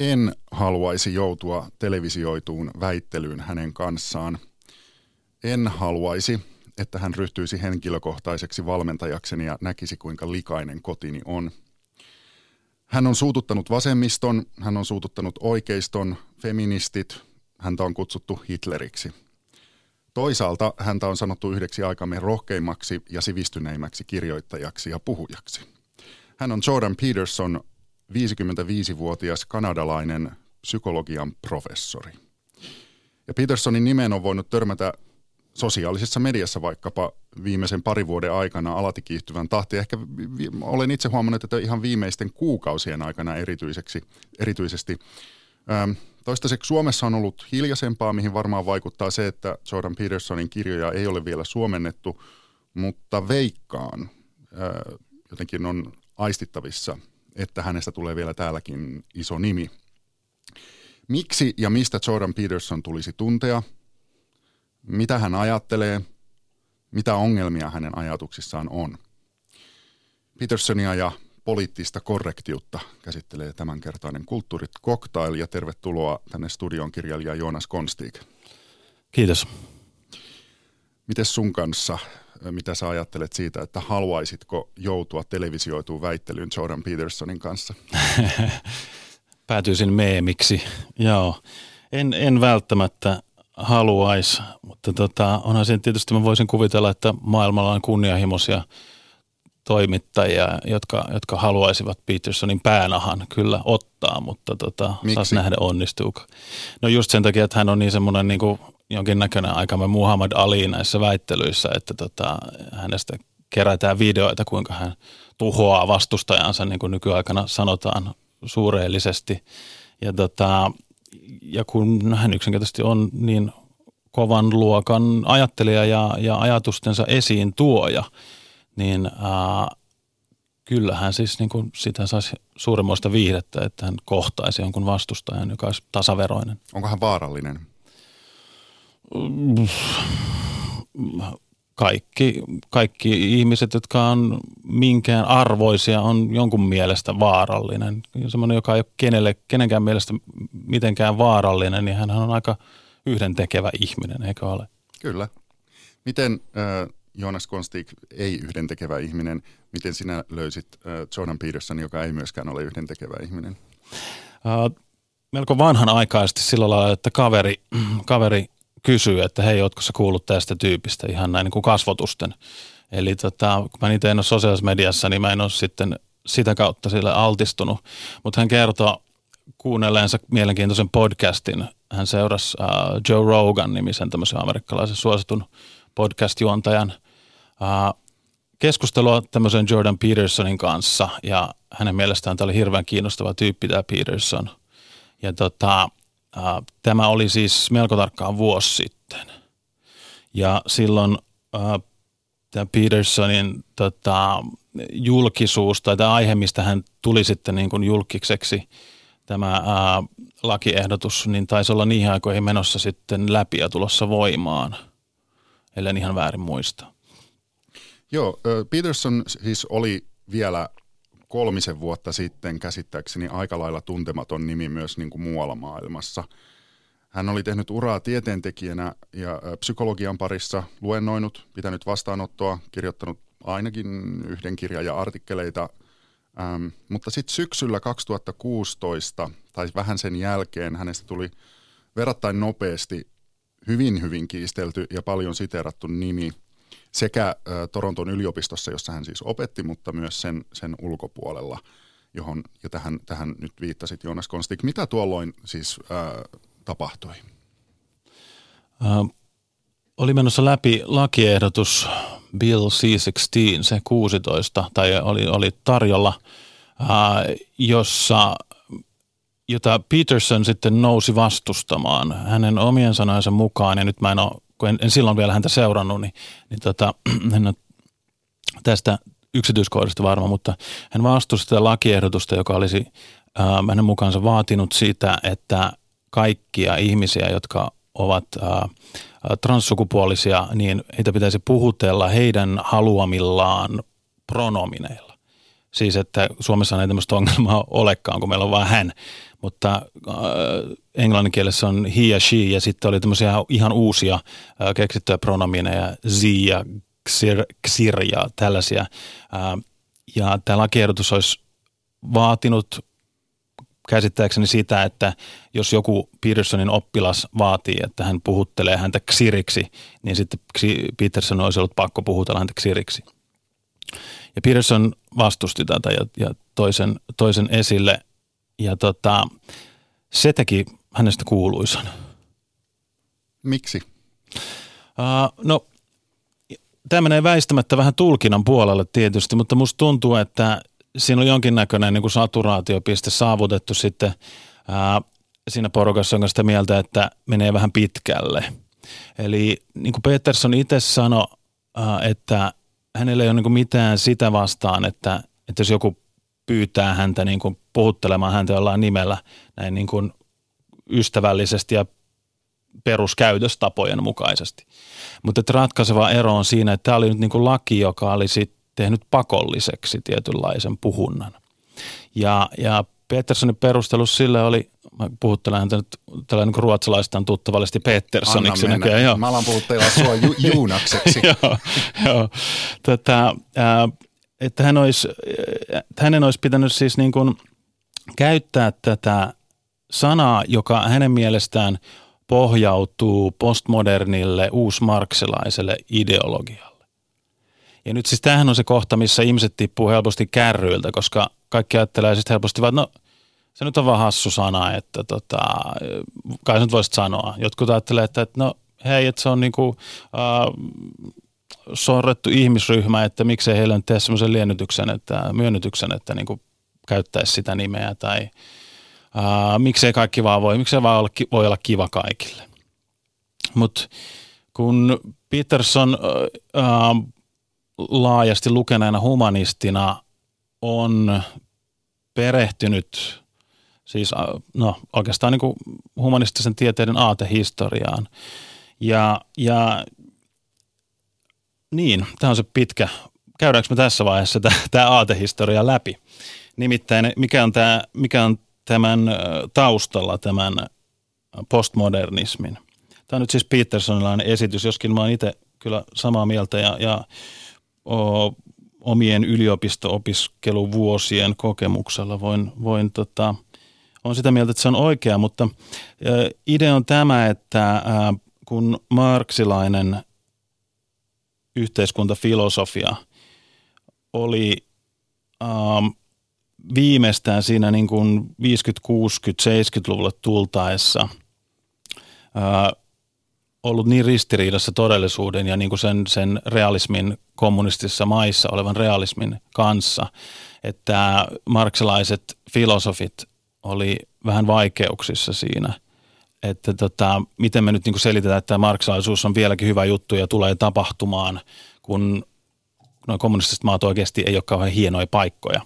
En haluaisi joutua televisioituun väittelyyn hänen kanssaan. En haluaisi, että hän ryhtyisi henkilökohtaiseksi valmentajakseni ja näkisi kuinka likainen kotini on. Hän on suututtanut vasemmiston, hän on suututtanut oikeiston, feministit, häntä on kutsuttu Hitleriksi. Toisaalta häntä on sanottu yhdeksi aikamme rohkeimmaksi ja sivistyneimmäksi kirjoittajaksi ja puhujaksi. Hän on Jordan Peterson, 55-vuotias kanadalainen psykologian professori. Ja Petersonin nimeen on voinut törmätä sosiaalisessa mediassa vaikkapa viimeisen parin vuoden aikana alati kiihtyvän tahti. Ehkä vi- olen itse huomannut, että ihan viimeisten kuukausien aikana erityiseksi, erityisesti. Ähm, toistaiseksi Suomessa on ollut hiljaisempaa, mihin varmaan vaikuttaa se, että Jordan Petersonin kirjoja ei ole vielä suomennettu, mutta veikkaan äh, jotenkin on aistittavissa, että hänestä tulee vielä täälläkin iso nimi. Miksi ja mistä Jordan Peterson tulisi tuntea? Mitä hän ajattelee? Mitä ongelmia hänen ajatuksissaan on? Petersonia ja poliittista korrektiutta käsittelee tämänkertainen Kulttuurit Cocktail ja tervetuloa tänne studion kirjailija Joonas Konstig. Kiitos. Miten sun kanssa, mitä sä ajattelet siitä, että haluaisitko joutua televisioituun väittelyyn Jordan Petersonin kanssa? Päätyisin meemiksi, joo. En, en välttämättä haluaisi, mutta tota, onhan siinä tietysti mä voisin kuvitella, että maailmalla on kunnianhimoisia toimittajia, jotka, jotka haluaisivat Petersonin päänahan kyllä ottaa, mutta tota, saas nähdä onnistuuko. No just sen takia, että hän on niin semmoinen niin kuin jonkinnäköinen aikamme Muhammad Ali näissä väittelyissä, että tota, hänestä kerätään videoita, kuinka hän tuhoaa vastustajansa, niin kuin nykyaikana sanotaan suureellisesti. Ja, tota, ja kun hän yksinkertaisesti on niin kovan luokan ajattelija ja, ja ajatustensa esiin tuoja, niin ää, kyllähän siis niin kuin sitä saisi suuremmoista viihdettä, että hän kohtaisi jonkun vastustajan, joka olisi tasaveroinen. Onko hän vaarallinen? Kaikki, kaikki ihmiset, jotka on minkään arvoisia, on jonkun mielestä vaarallinen. Semmoinen, joka ei ole kenelle, kenenkään mielestä mitenkään vaarallinen, niin hän on aika yhdentekevä ihminen, eikö ole? Kyllä. Miten äh, Jonas Konstig ei yhdentekevä ihminen, miten sinä löysit äh, Jordan Peterson, joka ei myöskään ole yhdentekevä ihminen? Uh, melko vanhanaikaisesti sillä lailla, että kaveri, kaveri kysyy, että hei, ootko sä kuullut tästä tyypistä ihan näin niin kuin kasvotusten. Eli tota, kun mä niitä en ole sosiaalisessa mediassa, niin mä en ole sitten sitä kautta sille altistunut. Mutta hän kertoo kuunnelleensa mielenkiintoisen podcastin. Hän seurasi uh, Joe Rogan nimisen tämmöisen amerikkalaisen suositun podcast-juontajan uh, keskustelua tämmöisen Jordan Petersonin kanssa ja hänen mielestään tämä oli hirveän kiinnostava tyyppi tämä Peterson. Ja tota, tämä oli siis melko tarkkaan vuosi sitten. Ja silloin tämä Petersonin tota, julkisuus tai tämä aihe, mistä hän tuli sitten niin kuin julkiseksi, tämä ää, lakiehdotus, niin taisi olla niihin aikoihin menossa sitten läpi ja tulossa voimaan, ellen ihan väärin muista. Joo, Peterson siis oli vielä kolmisen vuotta sitten käsittääkseni aika lailla tuntematon nimi myös niin kuin muualla maailmassa. Hän oli tehnyt uraa tieteentekijänä ja psykologian parissa, luennoinut, pitänyt vastaanottoa, kirjoittanut ainakin yhden kirjan ja artikkeleita. Ähm, mutta sitten syksyllä 2016, tai vähän sen jälkeen, hänestä tuli verrattain nopeasti hyvin, hyvin kiistelty ja paljon siteerattu nimi sekä Toronton yliopistossa, jossa hän siis opetti, mutta myös sen, sen ulkopuolella, johon ja tähän, tähän nyt viittasit Jonas Konstik. Mitä tuolloin siis äh, tapahtui? Äh, oli menossa läpi lakiehdotus Bill C-16, se 16, tai oli, oli tarjolla, äh, jossa jota Peterson sitten nousi vastustamaan hänen omien sanojensa mukaan, ja nyt mä en ole, kun en, en silloin vielä häntä seurannut, niin, niin tota, en ole tästä yksityiskohdista varma, mutta hän vastusti sitä lakiehdotusta, joka olisi äh, hänen mukaansa vaatinut sitä, että kaikkia ihmisiä, jotka ovat äh, transsukupuolisia, niin heitä pitäisi puhutella heidän haluamillaan pronomineilla. Siis, että Suomessa ei tämmöistä ongelmaa olekaan, kun meillä on vain hän. Mutta äh, englannin kielessä on he ja she ja sitten oli tämmöisiä ihan uusia äh, keksittyjä pronomineja, z ja xir, xir ja tällaisia. Äh, ja tämä lakiehdotus olisi vaatinut käsittääkseni sitä, että jos joku Petersonin oppilas vaatii, että hän puhuttelee häntä ksiriksi, niin sitten Peterson olisi ollut pakko puhutella häntä ksiriksi. Ja Peterson vastusti tätä ja, ja toisen, toisen esille. Ja tota, se teki hänestä kuuluisan. Miksi? Uh, no, tämä menee väistämättä vähän tulkinnan puolelle tietysti, mutta musta tuntuu, että siinä on jonkinnäköinen niin kuin saturaatiopiste saavutettu sitten ää, siinä porukassa, jonka sitä mieltä, että menee vähän pitkälle. Eli niin kuin Peterson itse sanoi, ää, että hänellä ei ole niin kuin mitään sitä vastaan, että, että jos joku pyytää häntä niin kuin puhuttelemaan häntä jollain nimellä näin niin kuin ystävällisesti ja peruskäytöstapojen mukaisesti. Mutta ratkaiseva ero on siinä, että tämä oli nyt niin kuin laki, joka oli sit tehnyt pakolliseksi tietynlaisen puhunnan. Ja, ja Petersonin perustelu sille oli, mä puhuttelen häntä nyt tällainen niin ruotsalaistaan tuttavallisesti Petersoniksi. Mennä. Joo. Mä alan puhutella sua ju, juunakseksi. joo, joo. Tätä, ää, että hän olisi, että hänen olisi pitänyt siis niin kuin käyttää tätä sanaa, joka hänen mielestään pohjautuu postmodernille uusmarksilaiselle ideologialle. Ja nyt siis tämähän on se kohta, missä ihmiset tippuu helposti kärryiltä, koska kaikki ajattelee sitten helposti, että no se nyt on vaan hassu sana, että tota, kai sä nyt voisit sanoa. Jotkut ajattelee, että, että no hei, että se on niinku, äh, sorrettu ihmisryhmä, että miksei heille nyt tee semmoisen liennytyksen, että myönnytyksen, että niinku käyttäisi sitä nimeä tai äh, miksei kaikki vaan voi, miksei vaan olla, voi olla kiva kaikille. Mutta kun Peterson äh, laajasti lukeneena humanistina on perehtynyt siis no, oikeastaan niin humanistisen tieteiden aatehistoriaan. Ja, ja niin, tämä on se pitkä. Käydäänkö me tässä vaiheessa tämä aatehistoria läpi? Nimittäin mikä on, tämä, mikä on tämän taustalla, tämän postmodernismin? Tämä on nyt siis Petersonilainen esitys, joskin mä oon itse kyllä samaa mieltä ja, ja o, omien yliopisto-opiskeluvuosien kokemuksella voin, voin tota, on sitä mieltä, että se on oikea, mutta idea on tämä, että kun marksilainen yhteiskuntafilosofia oli viimeistään siinä niin kuin 50, 60, 70-luvulle tultaessa ollut niin ristiriidassa todellisuuden ja niin kuin sen, sen realismin kommunistisissa maissa olevan realismin kanssa, että marksilaiset filosofit oli vähän vaikeuksissa siinä, että tota, miten me nyt niin selitetään, että marksilaisuus on vieläkin hyvä juttu ja tulee tapahtumaan, kun noin kommunistiset maat oikeasti ei ole kauhean hienoja paikkoja.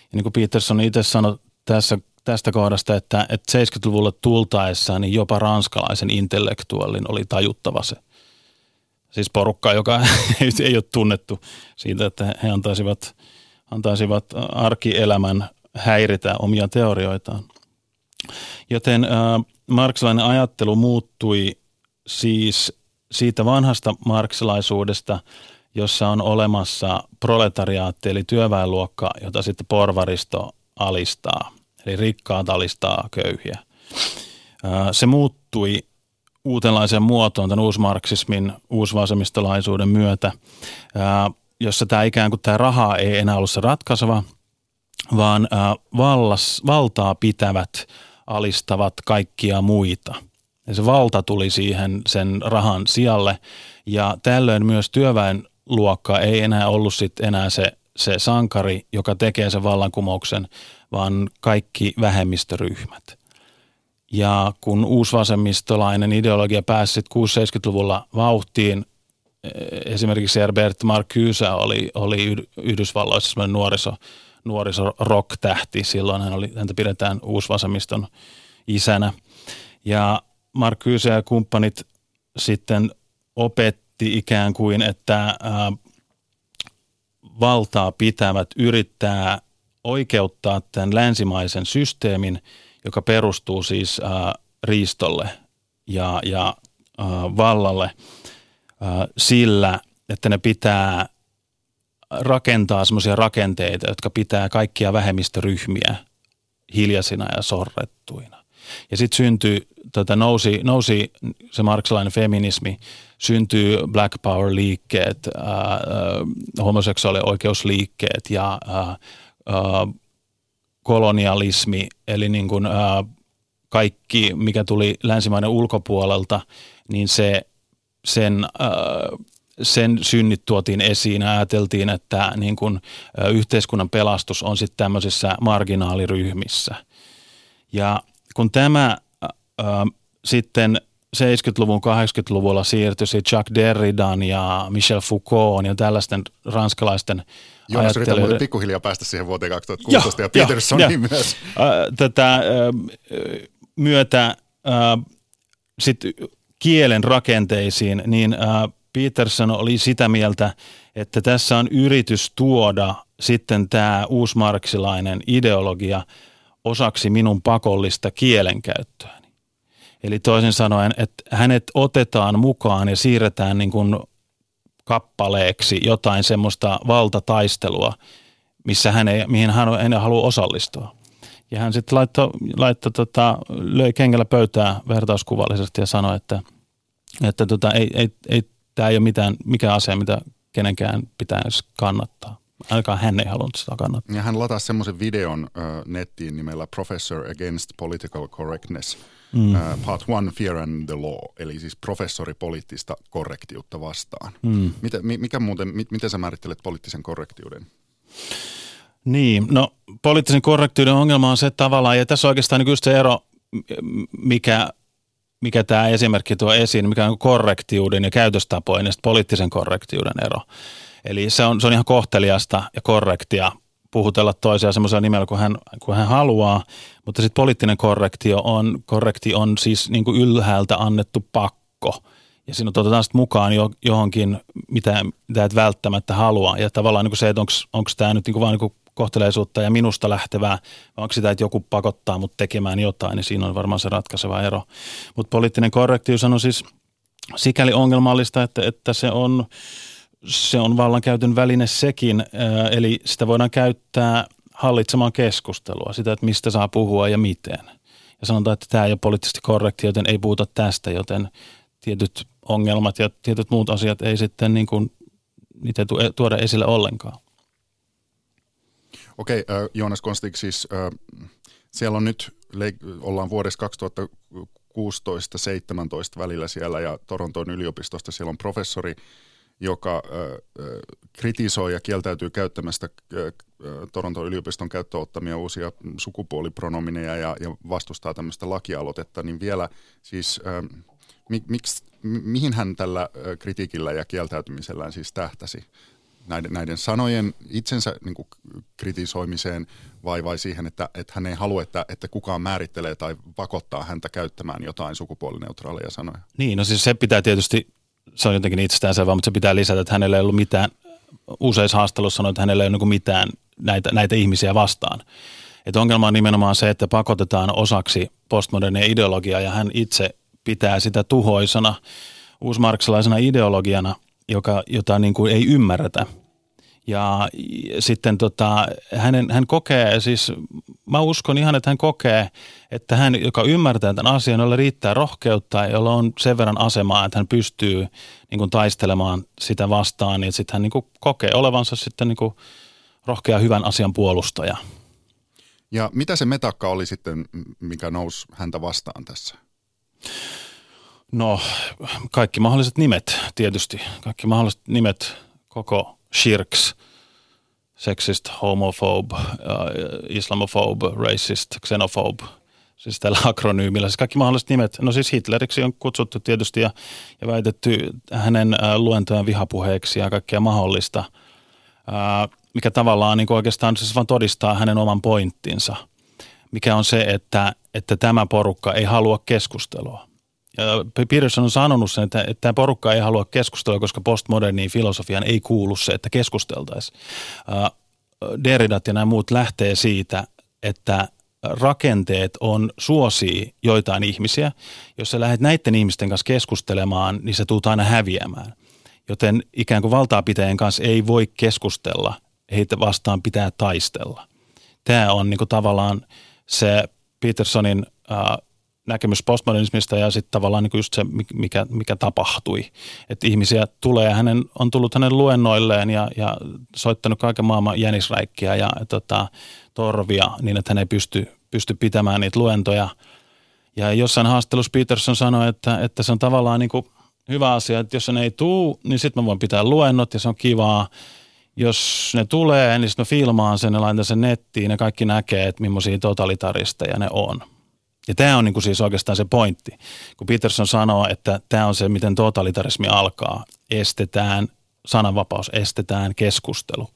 Ja niin kuin Peterson itse sanoi tässä tästä kohdasta, että, että 70-luvulle tultaessa niin jopa ranskalaisen intellektuaalin oli tajuttava se. Siis porukka, joka ei ole tunnettu siitä, että he antaisivat, antaisivat arkielämän häiritä omia teorioitaan. Joten äh, marksilainen ajattelu muuttui siis siitä vanhasta marksilaisuudesta, jossa on olemassa proletariaatti eli työväenluokka, jota sitten porvaristo alistaa – eli rikkaat alistaa köyhiä. Se muuttui uutenlaiseen muotoon tämän uusmarksismin, uusvasemmistolaisuuden myötä, jossa tämä ikään kuin tämä raha ei enää ollut se ratkaiseva, vaan vallas, valtaa pitävät alistavat kaikkia muita. Ja se valta tuli siihen sen rahan sijalle ja tällöin myös työväenluokka ei enää ollut sit enää se, se sankari, joka tekee sen vallankumouksen, vaan kaikki vähemmistöryhmät. Ja kun uusvasemmistolainen ideologia pääsi 60-70-luvulla vauhtiin, eh, esimerkiksi Herbert Marcuse oli, oli Yhdysvalloissa nuoriso, nuoriso rock-tähti. Silloin hän oli, häntä pidetään uusvasemmiston isänä. Ja Marcuse ja kumppanit sitten opetti ikään kuin, että ää, valtaa pitävät yrittää oikeuttaa tämän länsimaisen systeemin, joka perustuu siis äh, riistolle ja, ja äh, vallalle äh, sillä, että ne pitää rakentaa semmoisia rakenteita, jotka pitää kaikkia vähemmistöryhmiä hiljaisina ja sorrettuina. Ja sitten syntyi, tota, nousi, nousi se marksilainen feminismi, syntyy Black Power-liikkeet, äh, äh, homoseksuaalioikeusliikkeet ja äh, äh, kolonialismi, eli niin kuin, äh, kaikki, mikä tuli länsimaiden ulkopuolelta, niin se, sen, äh, sen synnit tuotiin esiin ja ajateltiin, että niin kuin, äh, yhteiskunnan pelastus on sitten tämmöisissä marginaaliryhmissä. Ja kun tämä äh, sitten 70-luvun, 80-luvulla siirtyi Jacques Derridan ja Michel Foucault ja tällaisten ranskalaisten Joonas yritän pikkuhiljaa päästä siihen vuoteen 2016 ja, ja Petersoniin myös. Tätä myötä sit kielen rakenteisiin, niin Peterson oli sitä mieltä, että tässä on yritys tuoda sitten tämä uusmarksilainen ideologia osaksi minun pakollista kielenkäyttöäni. Eli toisin sanoen, että hänet otetaan mukaan ja siirretään niin kuin kappaleeksi jotain semmoista valtataistelua, missä hän ei, mihin hän ei halua osallistua. Ja hän sitten laittoi, laittoi tota, löi kengällä pöytää vertauskuvallisesti ja sanoi, että, että tota, ei, ei, ei, tämä ei ole mitään, mikään asia, mitä kenenkään pitäisi kannattaa. Ainakaan hän ei halunnut sitä kannattaa. Ja hän latasi semmoisen videon uh, nettiin nimellä Professor Against Political Correctness – Mm. Uh, part one, Fear and the Law, eli siis professori poliittista korrektiutta vastaan. Mm. Mitä, mikä muuten, miten sä määrittelet poliittisen korrektiuden? Niin, no poliittisen korrektiuden ongelma on se tavallaan, ja tässä on oikeastaan niin se ero, mikä, mikä tämä esimerkki tuo esiin, mikä on korrektiuden ja käytöstapojen ja poliittisen korrektiuden ero. Eli se on, se on ihan kohteliasta ja korrektia puhutella toisia semmoisella nimellä kuin hän, kuin hän haluaa, mutta sitten poliittinen korrektio on, korrekti on siis niin kuin ylhäältä annettu pakko. Ja siinä otetaan sitten mukaan jo, johonkin, mitä, mitä et välttämättä halua. Ja tavallaan niin kuin se, että onko tämä nyt niin kuin vaan niin kuin kohteleisuutta ja minusta lähtevää, vai onko sitä, että joku pakottaa mut tekemään jotain, niin siinä on varmaan se ratkaiseva ero. Mutta poliittinen korrektius on siis sikäli ongelmallista, että, että se on se on vallankäytön väline sekin, eli sitä voidaan käyttää hallitsemaan keskustelua, sitä, että mistä saa puhua ja miten. Ja sanotaan, että tämä ei ole poliittisesti korrekti, joten ei puhuta tästä, joten tietyt ongelmat ja tietyt muut asiat ei sitten niin kuin, niitä ei tuoda esille ollenkaan. Okei, okay, Joonas Konstig, siis siellä on nyt, ollaan vuodessa 2016-17 välillä siellä ja Toronton yliopistosta siellä on professori, joka kritisoi ja kieltäytyy käyttämästä Toronton yliopiston käyttöottamia uusia sukupuolipronomineja ja, ja vastustaa tämmöistä lakialoitetta, niin vielä siis mi, miksi, mihin hän tällä kritiikillä ja kieltäytymisellään siis tähtäsi? Näiden, näiden sanojen itsensä niin kuin kritisoimiseen vai, vai siihen, että, että hän ei halua, että, että kukaan määrittelee tai pakottaa häntä käyttämään jotain sukupuolineutraaleja sanoja? Niin, no siis se pitää tietysti se on jotenkin itsestäänselvää, mutta se pitää lisätä, että hänellä ei ollut mitään, useissa haasteluissa sanoi, että hänellä ei ole niin mitään näitä, näitä ihmisiä vastaan. Et ongelma on nimenomaan se, että pakotetaan osaksi postmodernia ideologiaa ja hän itse pitää sitä tuhoisana uusmarksilaisena ideologiana, joka, jota niin kuin ei ymmärretä – ja sitten tota, hänen, hän kokee, siis mä uskon ihan, että hän kokee, että hän, joka ymmärtää tämän asian, jolla riittää rohkeutta, jolla on sen verran asemaa, että hän pystyy niin kuin, taistelemaan sitä vastaan, niin sitten hän niin kuin, kokee olevansa sitten niin kuin, rohkea hyvän asian puolustaja. Ja mitä se metakka oli sitten, mikä nousi häntä vastaan tässä? No, kaikki mahdolliset nimet tietysti. Kaikki mahdolliset nimet koko shirks, sexist, homophobe, islamophobe, racist, xenophobe, siis tällä akronyymillä, siis kaikki mahdolliset nimet. No siis Hitleriksi on kutsuttu tietysti ja, ja väitetty hänen luentojen vihapuheeksi ja kaikkea mahdollista, uh, mikä tavallaan niin oikeastaan siis vaan todistaa hänen oman pointtinsa, mikä on se, että, että tämä porukka ei halua keskustelua. Peterson on sanonut sen, että, että tämä porukka ei halua keskustella, koska postmoderniin filosofiaan ei kuulu se, että keskusteltaisiin. Derridat ja nämä muut lähtee siitä, että rakenteet on suosii joitain ihmisiä. Jos sä lähdet näiden ihmisten kanssa keskustelemaan, niin se tuut aina häviämään. Joten ikään kuin valtaapitäjien kanssa ei voi keskustella, heitä vastaan pitää taistella. Tämä on niin kuin tavallaan se Petersonin äh, näkemys postmodernismista ja sitten tavallaan niin just se, mikä, mikä tapahtui. Että ihmisiä tulee, hänen, on tullut hänen luennoilleen ja, ja soittanut kaiken maailman jänisräikkiä ja tota, torvia niin, että hän ei pysty, pysty pitämään niitä luentoja. Ja jossain haastattelussa Peterson sanoi, että, että se on tavallaan niin kuin hyvä asia, että jos ne ei tuu, niin sitten mä voin pitää luennot ja se on kivaa. Jos ne tulee, niin sitten mä filmaan sen ja laitan sen nettiin ja kaikki näkee, että millaisia totalitaristeja ne on. Ja tämä on niin kuin siis oikeastaan se pointti, kun Peterson sanoo, että tämä on se, miten totalitarismi alkaa. Estetään sananvapaus, estetään keskustelu.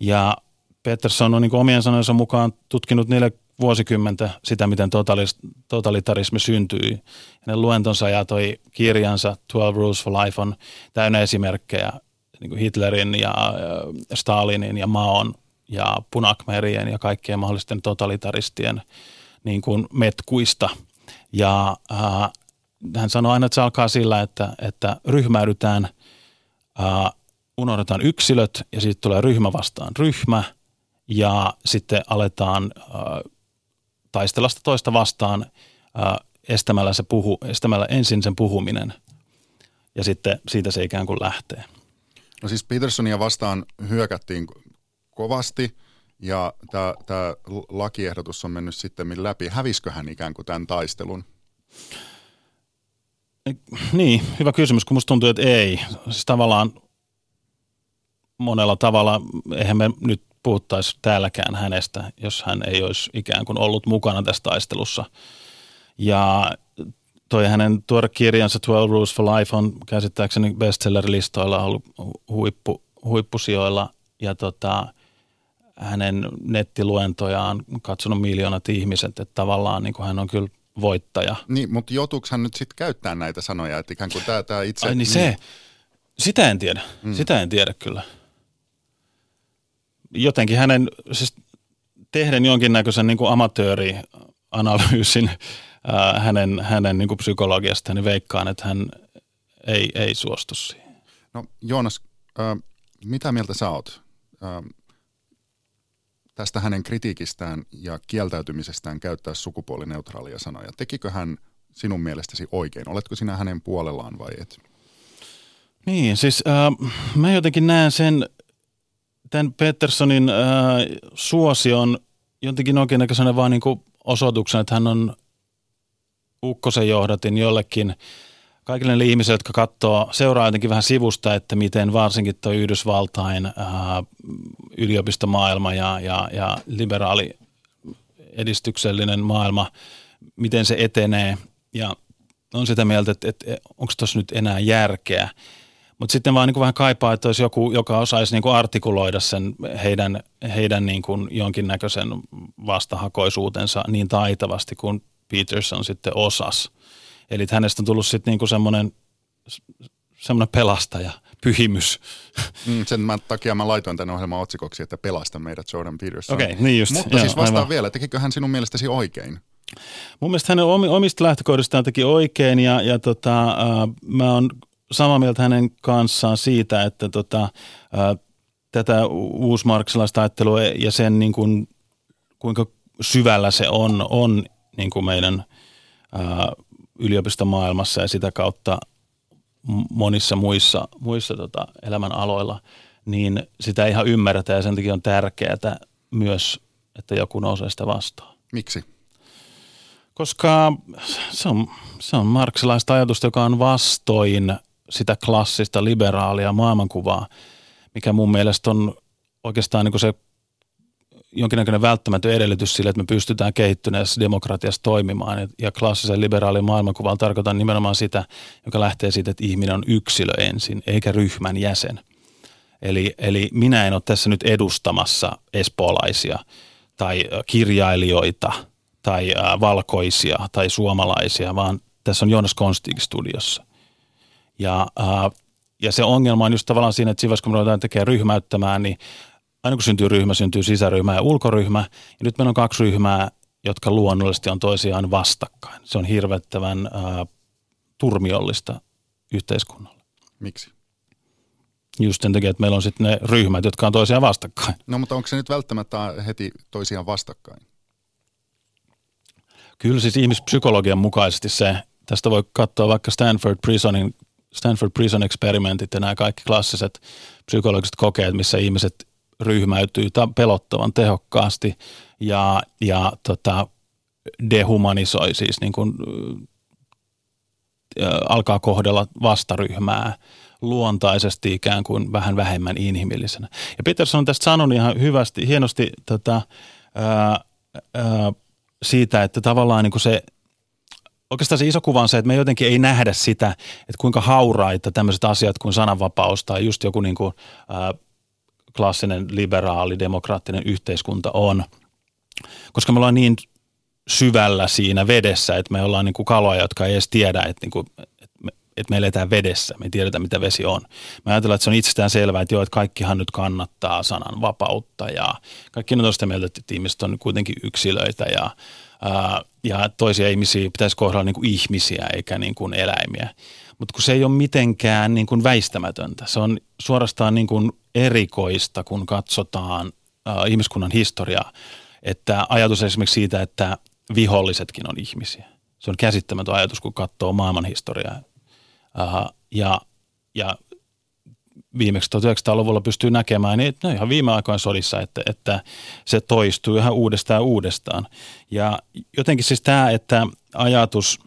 Ja Peterson on niin kuin omien sanojensa mukaan tutkinut niille vuosikymmentä sitä, miten totalitarismi syntyi. Hänen luentonsa ja toi kirjansa 12 Rules for Life on täynnä esimerkkejä niin kuin Hitlerin ja Stalinin ja Maon ja punakmerien ja kaikkien mahdollisten totalitaristien – niin kuin metkuista. Ja äh, hän sanoi aina, että se alkaa sillä, että, että ryhmäydytään, äh, unohdetaan yksilöt ja sitten tulee ryhmä vastaan ryhmä ja sitten aletaan äh, taistella sitä toista vastaan äh, estämällä, se puhu, estämällä ensin sen puhuminen ja sitten siitä se ikään kuin lähtee. No siis Petersonia vastaan hyökättiin kovasti – ja tämä lakiehdotus on mennyt sitten läpi. Hävisikö hän ikään kuin tämän taistelun? Niin, hyvä kysymys, kun musta tuntuu, että ei. Siis tavallaan monella tavalla, eihän me nyt puhuttaisi täälläkään hänestä, jos hän ei olisi ikään kuin ollut mukana tässä taistelussa. Ja toi hänen tuore kirjansa 12 Rules for Life on käsittääkseni bestseller-listoilla ollut huippu, huippusijoilla. Ja tota, hänen nettiluentojaan katsonut miljoonat ihmiset, että tavallaan niin kuin hän on kyllä voittaja. Niin, mutta joutuuko hän nyt sitten käyttää näitä sanoja, että ikään kuin tämä, tämä itse... Ai niin, se, niin. sitä en tiedä, mm. sitä en tiedä kyllä. Jotenkin hänen, siis tehden jonkinnäköisen niin kuin amatöörianalyysin ää, hänen, hänen niin kuin psykologiasta, niin veikkaan, että hän ei, ei suostu siihen. No Joonas, äh, mitä mieltä sä oot? Äh, tästä hänen kritiikistään ja kieltäytymisestään käyttää sukupuolineutraalia sanoja. Tekikö hän sinun mielestäsi oikein? Oletko sinä hänen puolellaan vai et? Niin, siis äh, mä jotenkin näen sen, tämän Petersonin äh, suosion jotenkin oikein vaan niin osoituksen, että hän on ukkosen johdatin jollekin – kaikille niille ihmisille, jotka katsoo, seuraa jotenkin vähän sivusta, että miten varsinkin tuo Yhdysvaltain ää, yliopistomaailma ja, ja, ja liberaali edistyksellinen maailma, miten se etenee ja on sitä mieltä, että, että onko tuossa nyt enää järkeä. Mutta sitten vaan niin vähän kaipaa, että olisi joku, joka osaisi niin kuin artikuloida sen heidän, heidän niin kuin jonkinnäköisen vastahakoisuutensa niin taitavasti kuin Peterson sitten osas. Eli hänestä on tullut sitten niinku semmoinen semmoinen pelastaja, pyhimys. Mm, sen mä, takia mä laitoin tänne ohjelman otsikoksi, että pelasta meidät Jordan Peterson. Okei, okay, niin just. Mutta joo, siis vastaan aivan. vielä, tekikö hän sinun mielestäsi oikein? Mun mielestä hänen omista lähtökohdistaan teki oikein ja, ja tota, äh, mä oon samaa mieltä hänen kanssaan siitä, että tota, äh, tätä uusmarksilaista ajattelua ja sen niin kuin, kuinka syvällä se on, on niin kuin meidän äh, yliopistomaailmassa ja sitä kautta monissa muissa, muissa tota elämän aloilla, niin sitä ei ihan ymmärretä ja sen takia on tärkeää myös, että joku nousee sitä vastaan. Miksi? Koska se on, se on marksilaista ajatusta, joka on vastoin sitä klassista liberaalia maailmankuvaa, mikä mun mielestä on oikeastaan niin se jonkinnäköinen välttämätön edellytys sille, että me pystytään kehittyneessä demokratiassa toimimaan. Ja klassisen liberaalin maailmankuvan tarkoitan nimenomaan sitä, joka lähtee siitä, että ihminen on yksilö ensin, eikä ryhmän jäsen. Eli, eli minä en ole tässä nyt edustamassa espoolaisia tai kirjailijoita tai valkoisia tai suomalaisia, vaan tässä on Jonas Konstig studiossa. Ja, ja se ongelma on just tavallaan siinä, että siinä kun me ruvetaan tekemään ryhmäyttämään, niin aina kun syntyy ryhmä, syntyy sisäryhmä ja ulkoryhmä. Ja nyt meillä on kaksi ryhmää jotka luonnollisesti on toisiaan vastakkain. Se on hirvettävän ää, turmiollista yhteiskunnalle. Miksi? Just sen takia, että meillä on sitten ne ryhmät, jotka on toisiaan vastakkain. No mutta onko se nyt välttämättä heti toisiaan vastakkain? Kyllä siis ihmispsykologian mukaisesti se, tästä voi katsoa vaikka Stanford Prisonin, Stanford Prison Experimentit ja nämä kaikki klassiset psykologiset kokeet, missä ihmiset ryhmäytyy pelottavan tehokkaasti ja, ja tota, dehumanisoi siis niin kuin, ä, alkaa kohdella vastaryhmää luontaisesti ikään kuin vähän vähemmän inhimillisenä. Ja Peterson on tästä sanonut ihan hyvästi, hienosti tota, ää, ää, siitä, että tavallaan niin kuin se oikeastaan se iso kuva on se, että me jotenkin ei nähdä sitä, että kuinka hauraita tämmöiset asiat kuin sananvapaus tai just joku niin kuin, ää, klassinen liberaali, demokraattinen yhteiskunta on. Koska me ollaan niin syvällä siinä vedessä, että me ollaan niin kuin kaloja, jotka ei edes tiedä, että, niin kuin, että, me, että me eletään vedessä, me ei tiedetä mitä vesi on. Me ajatellaan, että se on itsestään selvää, että joo, että kaikkihan nyt kannattaa sanan vapautta ja kaikki on sitä mieltä, että ihmiset on kuitenkin yksilöitä ja, ää, ja toisia ihmisiä pitäisi kohdella niin kuin ihmisiä eikä niin kuin eläimiä. Mutta kun se ei ole mitenkään niin kuin väistämätöntä, se on suorastaan niin kuin erikoista, kun katsotaan ää, ihmiskunnan historiaa, että ajatus esimerkiksi siitä, että vihollisetkin on ihmisiä. Se on käsittämätön ajatus, kun katsoo maailman historiaa. Uh, ja, ja viimeksi 1900-luvulla pystyy näkemään, niin no ihan viime aikoina sodissa, että, että se toistuu ihan uudestaan uudestaan. Ja jotenkin siis tämä, että ajatus,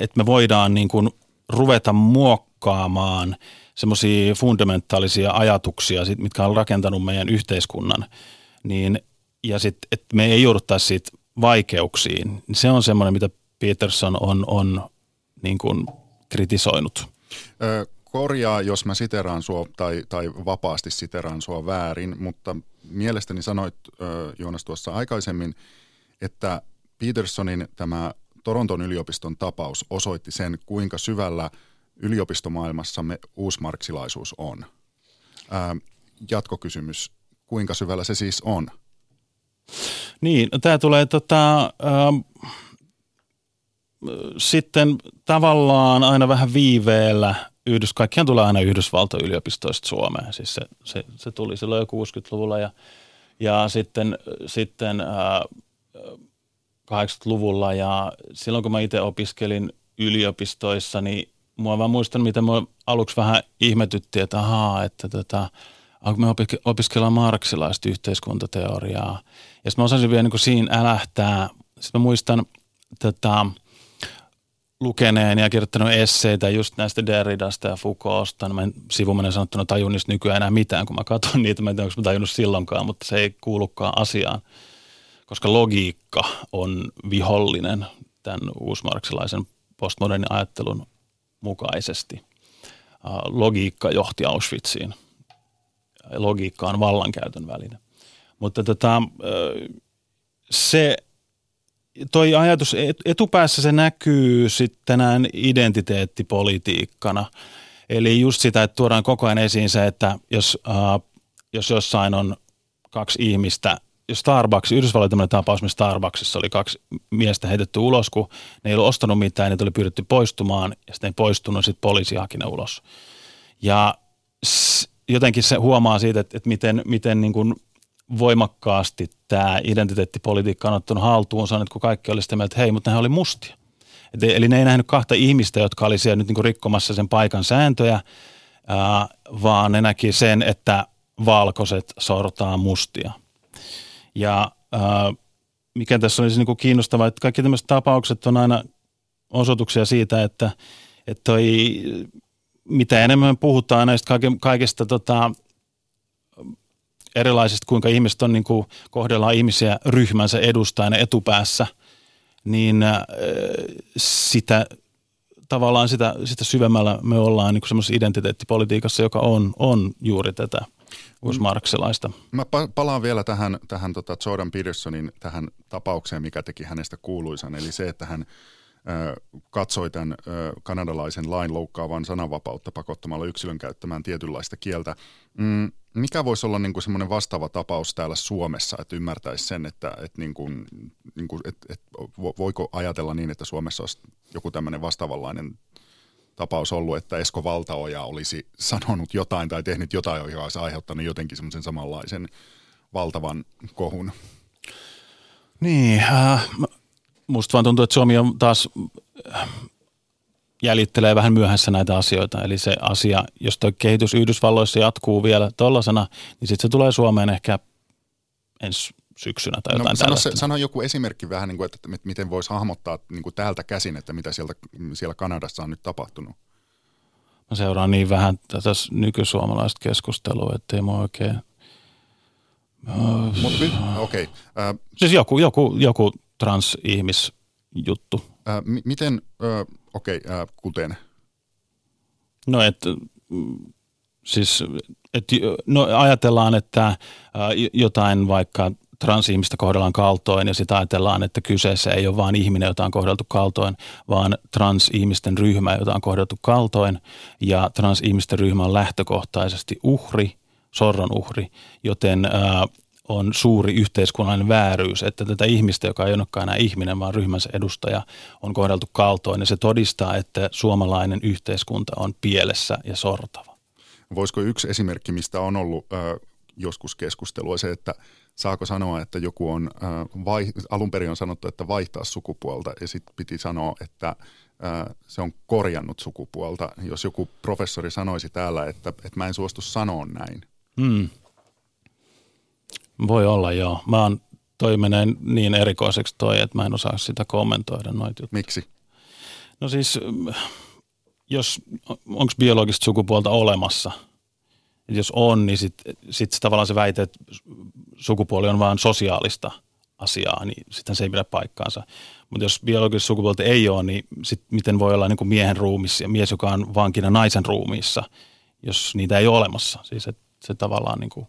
että me voidaan niin kuin ruveta muokkaamaan semmoisia fundamentaalisia ajatuksia, mitkä on rakentanut meidän yhteiskunnan, niin ja sitten, että me ei jouduttaisi siitä vaikeuksiin, niin se on semmoinen, mitä Peterson on, on niin kuin kritisoinut. Ö, korjaa, jos mä siteraan sua tai, tai vapaasti siteraan sua väärin, mutta mielestäni sanoit ö, Joonas tuossa aikaisemmin, että Petersonin tämä Toronton yliopiston tapaus osoitti sen, kuinka syvällä yliopistomaailmassamme uusmarksilaisuus on. Ö, jatkokysymys, kuinka syvällä se siis on? Niin, no tämä tulee tota, äh, sitten tavallaan aina vähän viiveellä. Yhdys, kaikkihan tulee aina Yhdysvaltoyliopistoista Suomeen. Siis se, se, se tuli silloin jo 60-luvulla ja, ja sitten, sitten äh, 80-luvulla ja silloin kun mä itse opiskelin yliopistoissa, niin mua vaan muistan, miten mua aluksi vähän ihmetytti, että ahaa, että tota, me opiskellaan marksilaista yhteiskuntateoriaa. Ja sitten mä osasin vielä niin kuin siinä älähtää. Sitten mä muistan tota, lukeneen ja kirjoittanut esseitä just näistä Derridasta ja Foucaultsta. No mä en sivumenen sanottuna tajun niistä nykyään enää mitään, kun mä katson niitä. Mä en tiedä, onko mä tajunnut silloinkaan, mutta se ei kuulukaan asiaan. Koska logiikka on vihollinen tämän uusmarksilaisen postmodernin ajattelun mukaisesti. Logiikka johti Auschwitziin. Logiikka on vallankäytön väline. Mutta tota, se toi ajatus, etupäässä se näkyy sitten näin identiteettipolitiikkana. Eli just sitä, että tuodaan koko ajan esiin se, että jos, jos jossain on kaksi ihmistä, Starbucks, Yhdysvalloilla tämmöinen tapaus, missä Starbucksissa oli kaksi miestä heitetty ulos, kun ne ei ollut ostanut mitään, ne tuli pyydetty poistumaan, ja sitten ei poistunut, sitten poliisi haki ne ulos. Ja jotenkin se huomaa siitä, että, että miten, miten niin kuin voimakkaasti tämä identiteettipolitiikka on ottanut haltuunsa, että kun kaikki oli sitä mieltä, että hei, mutta ne oli mustia. Et, eli ne ei nähnyt kahta ihmistä, jotka oli siellä nyt niin kuin rikkomassa sen paikan sääntöjä, ää, vaan ne näki sen, että valkoiset sortaa mustia. Ja ää, mikä tässä olisi niin kuin kiinnostavaa, että kaikki tämmöiset tapaukset on aina osoituksia siitä, että, että toi, mitä enemmän puhutaan näistä kaikista tota, erilaisista, kuinka ihmiset on niin kuin, kohdellaan ihmisiä ryhmänsä edustajana etupäässä, niin äh, sitä tavallaan sitä, sitä syvemmällä me ollaan niin semmoisessa identiteettipolitiikassa, joka on, on juuri tätä uusmarksilaista. Mä palaan vielä tähän, tähän tota Jordan Petersonin tähän tapaukseen, mikä teki hänestä kuuluisan, eli se, että hän katsoi tämän kanadalaisen lain loukkaavan sananvapautta pakottamalla yksilön käyttämään tietynlaista kieltä. Mm, mikä voisi olla niin semmoinen vastaava tapaus täällä Suomessa, että ymmärtäisi sen, että, että, niin kuin, niin kuin, että, että voiko ajatella niin, että Suomessa olisi joku tämmöinen vastaavanlainen tapaus ollut, että Esko Valtaoja olisi sanonut jotain tai tehnyt jotain, joka olisi aiheuttanut jotenkin semmoisen samanlaisen valtavan kohun. Niin, äh, musta vaan tuntuu, että Suomi on taas äh, jäljittelee vähän myöhässä näitä asioita. Eli se asia, jos tuo kehitys Yhdysvalloissa jatkuu vielä tollasena, niin sitten se tulee Suomeen ehkä ensi syksynä tai no, jotain no, sano, se, sano joku esimerkki vähän, niin kuin, että, että miten voisi hahmottaa niin kuin täältä käsin, että mitä sieltä, siellä Kanadassa on nyt tapahtunut. Mä seuraan niin vähän tätä nykysuomalaista keskustelua, ettei mua oikein... Mutta okei. Okay. Äh, siis joku, joku, joku transihmisjuttu. Äh, m- miten, äh, okei, okay, äh, kuten? No et, siis, et, no ajatellaan, että jotain vaikka transihmistä kohdellaan kaltoin ja sitten ajatellaan, että kyseessä ei ole vain ihminen, jota on kohdeltu kaltoin, vaan transihmisten ryhmä, jota on kohdeltu kaltoin ja transihmisten ryhmä on lähtökohtaisesti uhri, sorron uhri, joten ää, on suuri yhteiskunnallinen vääryys, että tätä ihmistä, joka ei olekaan enää ihminen, vaan ryhmänsä edustaja, on kohdeltu kaltoin ja se todistaa, että suomalainen yhteiskunta on pielessä ja sortava. Voisiko yksi esimerkki, mistä on ollut äh, joskus keskustelua, se, että saako sanoa, että joku on, äh, vai, alun perin on sanottu, että vaihtaa sukupuolta ja sitten piti sanoa, että äh, se on korjannut sukupuolta. Jos joku professori sanoisi täällä, että, että mä en suostu sanoa näin. Hmm. Voi olla joo. Mä oon, toi menee niin erikoiseksi toi, että mä en osaa sitä kommentoida noita juttuja. Miksi? No siis, jos, onko biologista sukupuolta olemassa – jos on, niin sitten sit tavallaan se väite, että sukupuoli on vain sosiaalista asiaa, niin sitten se ei pidä paikkaansa. Mutta jos biologista sukupuolta ei ole, niin sit miten voi olla niin kuin miehen ruumissa ja mies, joka on vankina naisen ruumiissa, jos niitä ei ole olemassa. Siis et, se tavallaan niin kuin,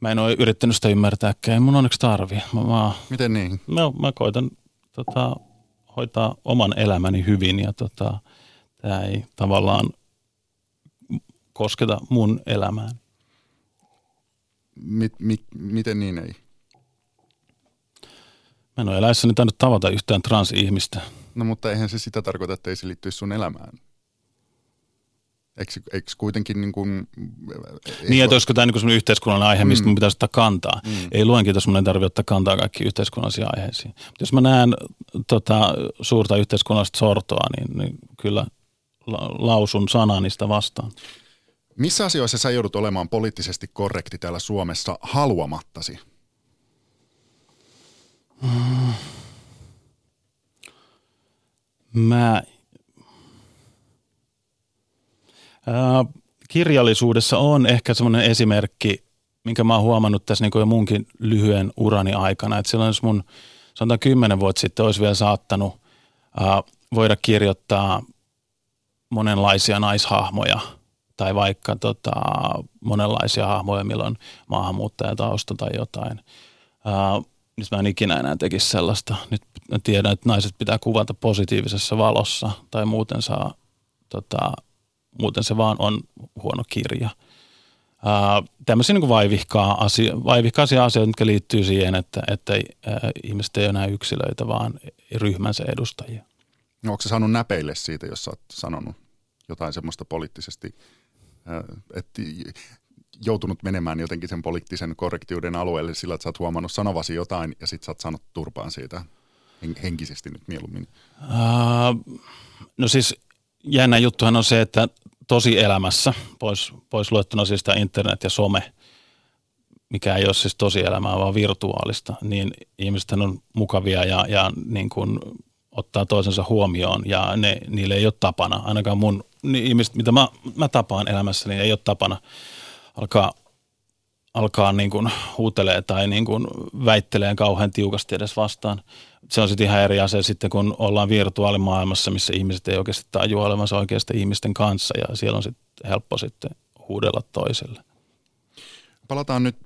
mä en ole yrittänyt sitä ymmärtääkään, ei mun onneksi tarvi. Mä, mä, miten niin? No, mä koitan tota, hoitaa oman elämäni hyvin ja tota, tämä ei tavallaan kosketa mun elämään. Mit, mit, miten niin ei? Mä en ole eläessäni tainnut tavata yhtään transihmistä. No mutta eihän se sitä tarkoita, että ei se liittyisi sun elämään. Eikö, eikö kuitenkin niin kuin... Niin, että olisiko tämä niin yhteiskunnallinen aihe, mistä mm. mun pitäisi ottaa kantaa. Mm. Ei luenkin, jos mun ei tarvitse ottaa kantaa kaikki yhteiskunnallisiin aiheisiin. Mutta jos mä näen tota, suurta yhteiskunnallista sortoa, niin, niin kyllä lausun sanaa vastaan. Missä asioissa sä joudut olemaan poliittisesti korrekti täällä Suomessa haluamattasi? Mä Ää, kirjallisuudessa on ehkä semmoinen esimerkki, minkä mä oon huomannut tässä niin jo munkin lyhyen urani aikana, että silloin jos mun sanotaan kymmenen vuotta sitten olisi vielä saattanut ää, voida kirjoittaa monenlaisia naishahmoja – tai vaikka tota, monenlaisia hahmoja, milloin maahanmuuttajatausta tai jotain. Ää, nyt mä en ikinä enää tekisi sellaista. Nyt mä tiedän, että naiset pitää kuvata positiivisessa valossa tai muuten, saa, tota, muuten se vaan on huono kirja. Ää, tämmöisiä niin vaivihkaa asia, vaivihkaisia asioita, jotka liittyy siihen, että, että ää, ihmiset ei ole enää yksilöitä, vaan ryhmänsä edustajia. No, onko se saanut näpeille siitä, jos sä oot sanonut jotain semmoista poliittisesti että joutunut menemään jotenkin sen poliittisen korrektiuden alueelle sillä, että sä oot huomannut sanovasi jotain ja sit sä oot sanonut turpaan siitä henkisesti nyt mieluummin? Uh, no siis jännä juttuhan on se, että tosi elämässä, pois, pois luettuna siis tämä internet ja some, mikä ei ole siis tosi elämää, vaan virtuaalista, niin ihmiset on mukavia ja, ja niin kuin ottaa toisensa huomioon ja ne, niille ei ole tapana, ainakaan mun niin ihmiset, mitä mä, mä tapaan elämässä, niin ei ole tapana alkaa, alkaa niin kuin huutelee tai niin kuin väittelee kauhean tiukasti edes vastaan. Se on sitten ihan eri asia sitten, kun ollaan virtuaalimaailmassa, missä ihmiset ei oikeasti tajua olevansa oikeasti ihmisten kanssa ja siellä on sitten helppo sitten huudella toiselle. Palataan nyt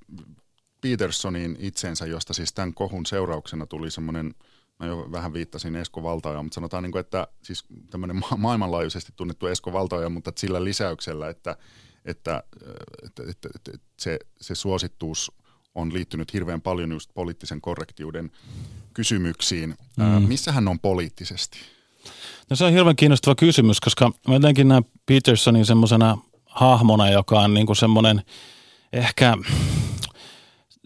Petersonin itsensä, josta siis tämän kohun seurauksena tuli semmoinen – mä jo vähän viittasin Esko Valtaoja, mutta sanotaan, niin kuin, että siis tämmöinen ma- maailmanlaajuisesti tunnettu Esko Valtaoja, mutta sillä lisäyksellä, että, että, että, että, että se, se suosittuus on liittynyt hirveän paljon just poliittisen korrektiuden kysymyksiin. Mm. Missä hän on poliittisesti? No se on hirveän kiinnostava kysymys, koska mä jotenkin näen Petersonin semmoisena hahmona, joka on niin kuin semmoinen ehkä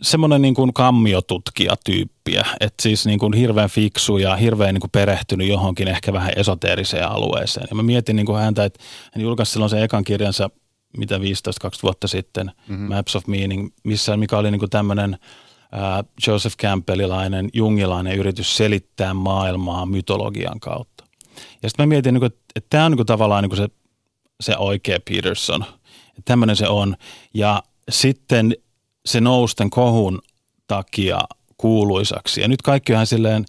semmoinen niin kuin kammiotutkija-tyyppiä, että siis niin kuin hirveän fiksu ja hirveän niin kuin perehtynyt johonkin ehkä vähän esoteeriseen alueeseen. Ja mä mietin niin kuin häntä, että hän julkaisi silloin sen ekan kirjansa, mitä 15-20 vuotta sitten, mm-hmm. Maps of Meaning, missä, mikä oli niin kuin tämmöinen äh, Joseph Campbellilainen, jungilainen yritys selittää maailmaa mytologian kautta. Ja sitten mä mietin, niin kuin, että, tämä on niin kuin tavallaan niin kuin se, se oikea Peterson. Että tämmöinen se on. Ja sitten se nousten kohun takia kuuluisaksi. Ja nyt kaikki on silleen,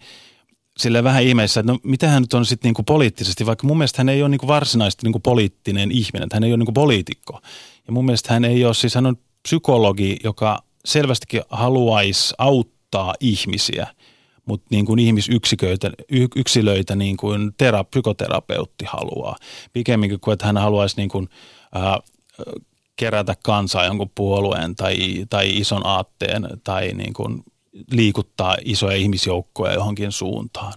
silleen vähän ihmeessä, että no mitä hän nyt on sitten niinku poliittisesti, vaikka mun mielestä hän ei ole niinku varsinaisesti niinku poliittinen ihminen, että hän ei ole niinku poliitikko. Ja mun mielestä hän ei ole, siis hän on psykologi, joka selvästikin haluaisi auttaa ihmisiä, mutta niin kuin ihmisyksiköitä, yksilöitä niin kuin tera, psykoterapeutti haluaa. Pikemminkin kuin, että hän haluaisi niin kuin, kerätä kansaa jonkun puolueen tai, tai ison aatteen tai niin kuin liikuttaa isoja ihmisjoukkoja johonkin suuntaan.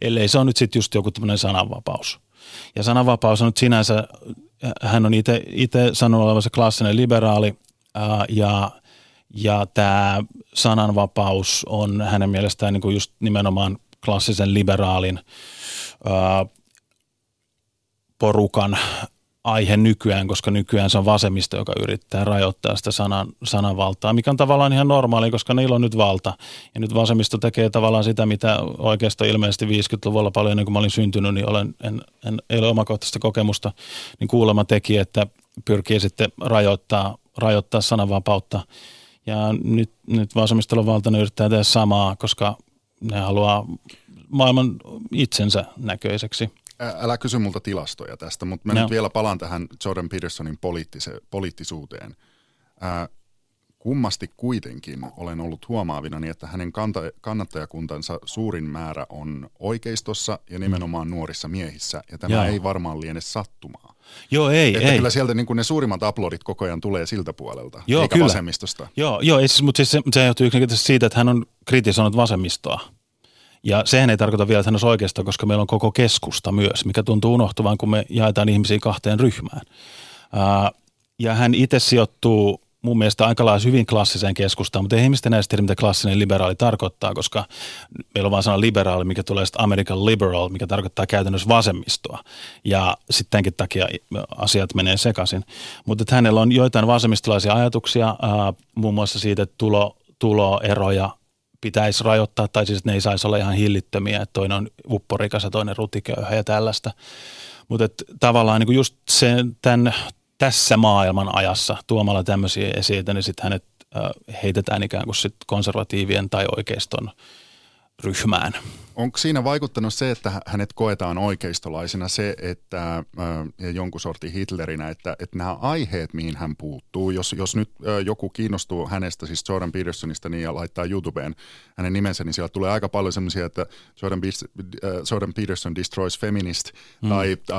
Ellei se on nyt sitten just joku tämmöinen sananvapaus. Ja sananvapaus on nyt sinänsä, hän on itse sanonut olevansa klassinen liberaali ää, ja, ja tämä sananvapaus on hänen mielestään niin kuin just nimenomaan klassisen liberaalin ää, porukan aihe nykyään, koska nykyään se on vasemmisto, joka yrittää rajoittaa sitä sanan, sananvaltaa, mikä on tavallaan ihan normaali, koska niillä on nyt valta. Ja nyt vasemmisto tekee tavallaan sitä, mitä oikeasta ilmeisesti 50-luvulla paljon ennen kuin mä olin syntynyt, niin olen, en, en, ei ole omakohtaista kokemusta, niin kuulema teki, että pyrkii sitten rajoittaa, rajoittaa sananvapautta. Ja nyt, nyt vasemmiston valta yrittää tehdä samaa, koska ne haluaa maailman itsensä näköiseksi älä kysy multa tilastoja tästä, mutta mä no. nyt vielä palaan tähän Jordan Petersonin poliittise, poliittisuuteen. Ää, kummasti kuitenkin olen ollut huomaavina, niin että hänen kanta, kannattajakuntansa suurin määrä on oikeistossa ja nimenomaan nuorissa miehissä, ja tämä Joo. ei varmaan liene sattumaa. Joo, ei, että ei. kyllä sieltä niin kuin ne suurimmat aplodit koko ajan tulee siltä puolelta, Joo, eikä kyllä. vasemmistosta. Joo, joo siis, mutta siis se, se johtuu yksinkertaisesti siitä, että hän on kritisoinut vasemmistoa ja sehän ei tarkoita vielä, että hän olisi oikeasta, koska meillä on koko keskusta myös, mikä tuntuu unohtuvan, kun me jaetaan ihmisiä kahteen ryhmään. Ää, ja hän itse sijoittuu mun mielestä aika lailla hyvin klassiseen keskustaan, mutta ei ihmisten näistä mitä klassinen liberaali tarkoittaa, koska meillä on vain sana liberaali, mikä tulee sitten American liberal, mikä tarkoittaa käytännössä vasemmistoa. Ja sitten tämänkin takia asiat menee sekaisin. Mutta hänellä on joitain vasemmistolaisia ajatuksia, muun muassa siitä, että tulo, tuloeroja pitäisi rajoittaa, tai siis ne ei saisi olla ihan hillittömiä, että toinen on upporikas ja toinen rutiköyhä ja tällaista. Mutta tavallaan niin just sen, tämän, tässä maailman ajassa tuomalla tämmöisiä esiitä, niin sitten hänet äh, heitetään ikään kuin sit konservatiivien tai oikeiston ryhmään. Onko siinä vaikuttanut se, että hänet koetaan oikeistolaisena se, että ja jonkun sortin Hitlerinä, että, että nämä aiheet, mihin hän puuttuu, jos, jos nyt joku kiinnostuu hänestä, siis Jordan Petersonista, niin ja laittaa YouTubeen hänen nimensä, niin siellä tulee aika paljon semmoisia, että Jordan, Jordan Peterson destroys feminist, mm. tai äh,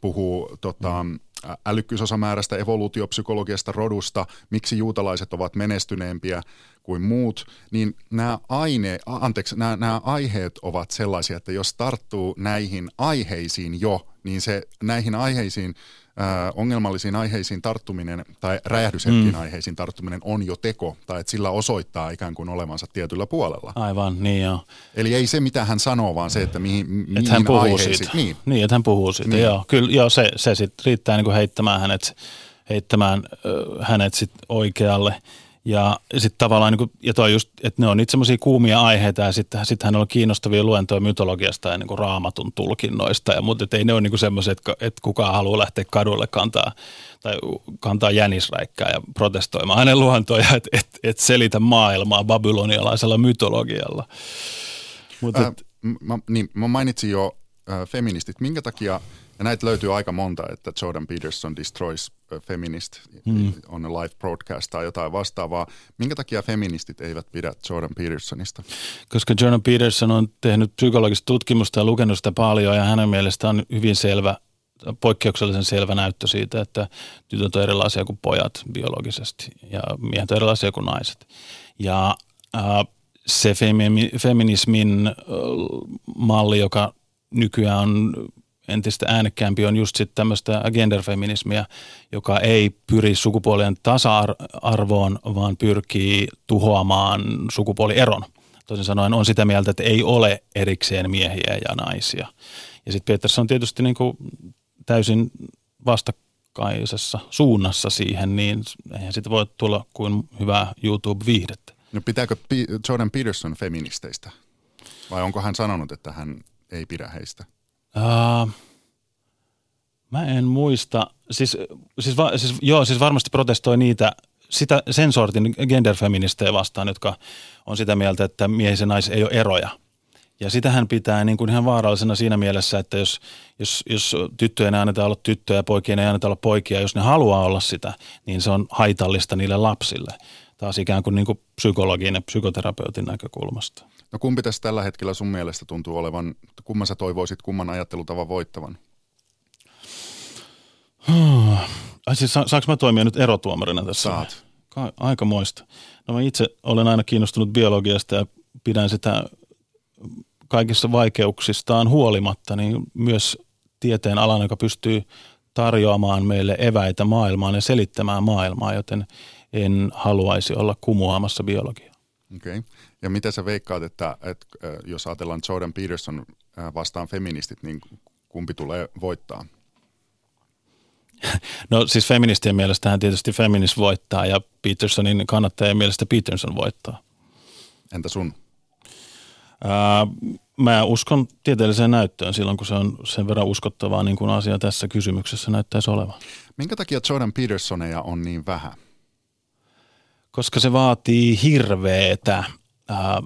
puhuu tota, mm älykkyysosamäärästä, evoluutiopsykologiasta, rodusta, miksi juutalaiset ovat menestyneempiä kuin muut, niin nämä, aine, anteeksi, nämä, nämä aiheet ovat sellaisia, että jos tarttuu näihin aiheisiin jo, niin se näihin aiheisiin Äh, ongelmallisiin aiheisiin tarttuminen tai räjähdyshetkiin mm. aiheisiin tarttuminen on jo teko, tai että sillä osoittaa ikään kuin olevansa tietyllä puolella. Aivan, niin joo. Eli ei se, mitä hän sanoo, vaan se, että mihin, mihin että hän puhuu aiheisiin. Siitä. Niin. niin, että hän puhuu siitä, niin. joo. Kyllä, joo, se, se sitten riittää niin kuin heittämään hänet, heittämään, äh, hänet sit oikealle – ja sitten tavallaan, niin kuin, ja toi just, että ne on niitä semmoisia kuumia aiheita ja sitten sit hän on kiinnostavia luentoja mytologiasta ja niin kuin raamatun tulkinnoista. Ja, mutta ei ne ole niin semmoisia, että, että kukaan haluaa lähteä kadulle kantaa tai kantaa jänisräikkää ja protestoimaan hänen luentoja, että et, et selitä maailmaa babylonialaisella mytologialla. Mutta äh, mä, niin, mä mainitsin jo äh, feministit. Minkä takia – ja näitä löytyy aika monta, että Jordan Peterson destroys feminist mm. on a live broadcast tai jotain vastaavaa. Minkä takia feministit eivät pidä Jordan Petersonista? Koska Jordan Peterson on tehnyt psykologista tutkimusta ja lukenut sitä paljon ja hänen mielestään on hyvin selvä poikkeuksellisen selvä näyttö siitä, että tytöt on erilaisia kuin pojat biologisesti ja miehet on erilaisia kuin naiset. Ja äh, se feminismin äh, malli, joka nykyään on entistä äänekkäämpi on just sitten tämmöistä genderfeminismiä, joka ei pyri sukupuolien tasa-arvoon, vaan pyrkii tuhoamaan sukupuolieron. Toisin sanoen on sitä mieltä, että ei ole erikseen miehiä ja naisia. Ja sitten Peterson on tietysti niin kuin täysin vastakkaisessa suunnassa siihen, niin eihän siitä voi tulla kuin hyvää YouTube-viihdettä. No pitääkö Jordan Peterson feministeistä? Vai onko hän sanonut, että hän ei pidä heistä? Uh, mä en muista. Siis, siis, va, siis, joo, siis varmasti protestoi niitä sitä, sen sortin genderfeministejä vastaan, jotka on sitä mieltä, että mies ja nais ei ole eroja. Ja sitähän pitää niin kuin ihan vaarallisena siinä mielessä, että jos, jos, jos tyttöjen ei anneta olla tyttöjä ja poikien ei anneta olla poikia, jos ne haluaa olla sitä, niin se on haitallista niille lapsille. Taas ikään kuin, niin kuin psykologin ja psykoterapeutin näkökulmasta. No kumpi tässä tällä hetkellä sun mielestä tuntuu olevan, kumman sä toivoisit, kumman ajattelutavan voittavan? Ai siis saanko mä toimia nyt erotuomarina tässä? Saat. Ka- aika moista. No mä itse olen aina kiinnostunut biologiasta ja pidän sitä kaikissa vaikeuksistaan huolimatta, niin myös tieteen alan, joka pystyy tarjoamaan meille eväitä maailmaan ja selittämään maailmaa, joten en haluaisi olla kumuamassa biologiaa. Okei. Okay. Ja mitä sä veikkaat, että, että jos ajatellaan Jordan Peterson vastaan feministit, niin kumpi tulee voittaa? No siis feministien mielestähän tietysti feminist voittaa ja Petersonin kannattajien mielestä Peterson voittaa. Entä sun? Ää, mä uskon tieteelliseen näyttöön silloin, kun se on sen verran uskottavaa, niin kuin asia tässä kysymyksessä näyttäisi olevan. Minkä takia Jordan Petersoneja on niin vähän? Koska se vaatii hirveetä ää,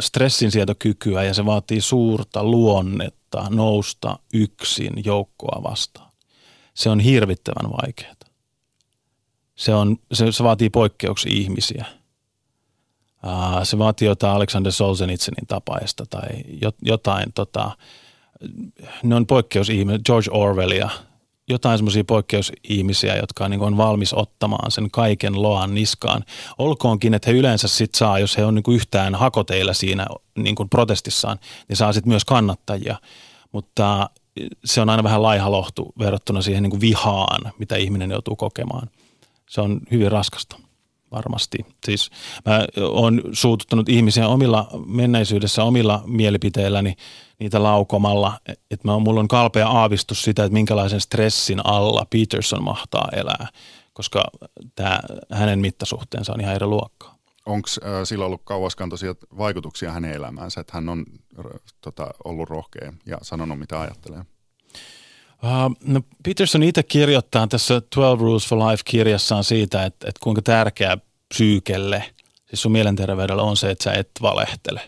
stressinsietokykyä ja se vaatii suurta luonnetta nousta yksin joukkoa vastaan. Se on hirvittävän vaikeaa. Se, on, se, se vaatii poikkeuksia ihmisiä – se vaatii jotain Alexander Solzhenitsynin tapaista tai jotain, tota, ne on poikkeusihmisiä, George Orwellia, jotain semmoisia poikkeusihmisiä, jotka niin on valmis ottamaan sen kaiken loan niskaan. Olkoonkin, että he yleensä sit saa, jos he on niin yhtään hakoteilla siinä niin kuin protestissaan, niin saa sitten myös kannattajia. Mutta se on aina vähän laihalohtu verrattuna siihen niin kuin vihaan, mitä ihminen joutuu kokemaan. Se on hyvin raskasta varmasti. Siis mä oon suututtanut ihmisiä omilla menneisyydessä omilla mielipiteilläni niitä laukomalla, että mulla on kalpea aavistus sitä, että minkälaisen stressin alla Peterson mahtaa elää, koska tämä hänen mittasuhteensa on ihan eri luokkaa. Onko äh, sillä ollut kauaskantoisia vaikutuksia hänen elämäänsä, että hän on äh, tota, ollut rohkea ja sanonut mitä ajattelee? Uh, no Peterson itse kirjoittaa tässä 12 Rules for Life-kirjassaan siitä, että, että kuinka tärkeä psyykelle, siis sun mielenterveydellä on se, että sä et valehtele.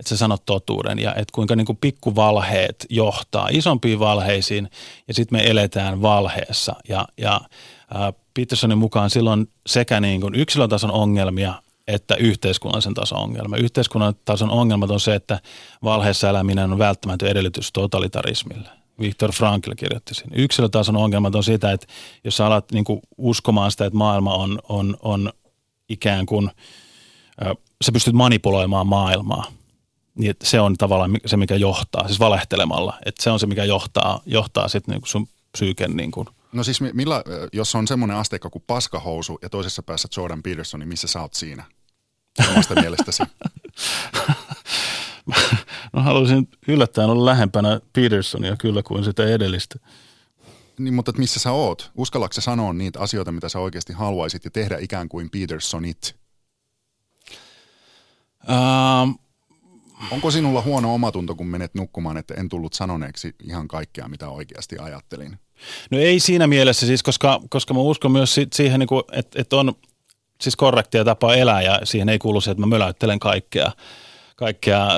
Että sä sanot totuuden ja että kuinka niin kuin pikkuvalheet johtaa isompiin valheisiin ja sitten me eletään valheessa. Ja, ja uh, Petersonin mukaan silloin sekä niin kuin yksilötason ongelmia että yhteiskunnallisen tason ongelma. Yhteiskunnallisen tason ongelmat on se, että valheessa eläminen on välttämätön edellytys totalitarismille. Viktor Frankl kirjoitti siinä. Yksilötason ongelmat on sitä, että jos sä alat niin kuin uskomaan sitä, että maailma on, on, on ikään kuin, sä pystyt manipuloimaan maailmaa, niin se on tavallaan se, mikä johtaa, siis valehtelemalla, että se on se, mikä johtaa, johtaa sitten niin sun psyyken niin kuin No siis millä, jos on semmoinen asteikko kuin paskahousu ja toisessa päässä Jordan Peterson, niin missä sä oot siinä omasta mielestäsi? no haluaisin yllättäen olla lähempänä Petersonia kyllä kuin sitä edellistä. Niin, mutta missä sä oot? Uskallatko sä sanoa niitä asioita, mitä sä oikeasti haluaisit ja tehdä ikään kuin Petersonit? Um, Onko sinulla huono omatunto, kun menet nukkumaan, että en tullut sanoneeksi ihan kaikkea, mitä oikeasti ajattelin? No ei siinä mielessä siis, koska, koska mä uskon myös siihen, niin että, että on siis korrektia tapa elää ja siihen ei kuulu se, että mä möläyttelen kaikkea kaikkea,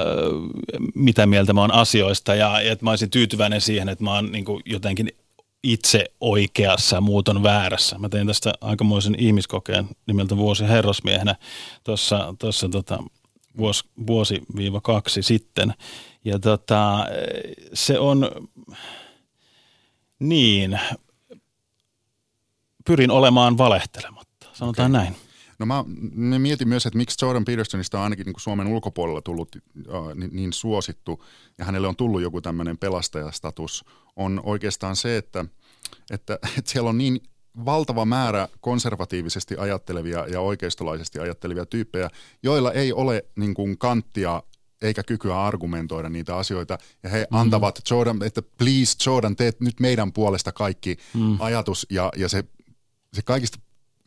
mitä mieltä mä oon asioista ja, ja että mä olisin tyytyväinen siihen, että mä oon niin jotenkin itse oikeassa ja muut on väärässä. Mä tein tästä aikamoisen ihmiskokeen nimeltä vuosi herrasmiehenä tuossa, tuossa tota, vuosi, vuosi-kaksi sitten. Ja tota, se on, Niin, pyrin olemaan valehtelematta, sanotaan okay. näin. No mä mietin myös, että miksi Jordan Petersonista on ainakin niin kuin Suomen ulkopuolella tullut äh, niin, niin suosittu ja hänelle on tullut joku tämmöinen pelastajastatus, on oikeastaan se, että, että, että siellä on niin valtava määrä konservatiivisesti ajattelevia ja oikeistolaisesti ajattelevia tyyppejä, joilla ei ole niin kuin kanttia eikä kykyä argumentoida niitä asioita. Ja he mm. antavat Jordan, että please Jordan, teet nyt meidän puolesta kaikki mm. ajatus ja, ja se, se kaikista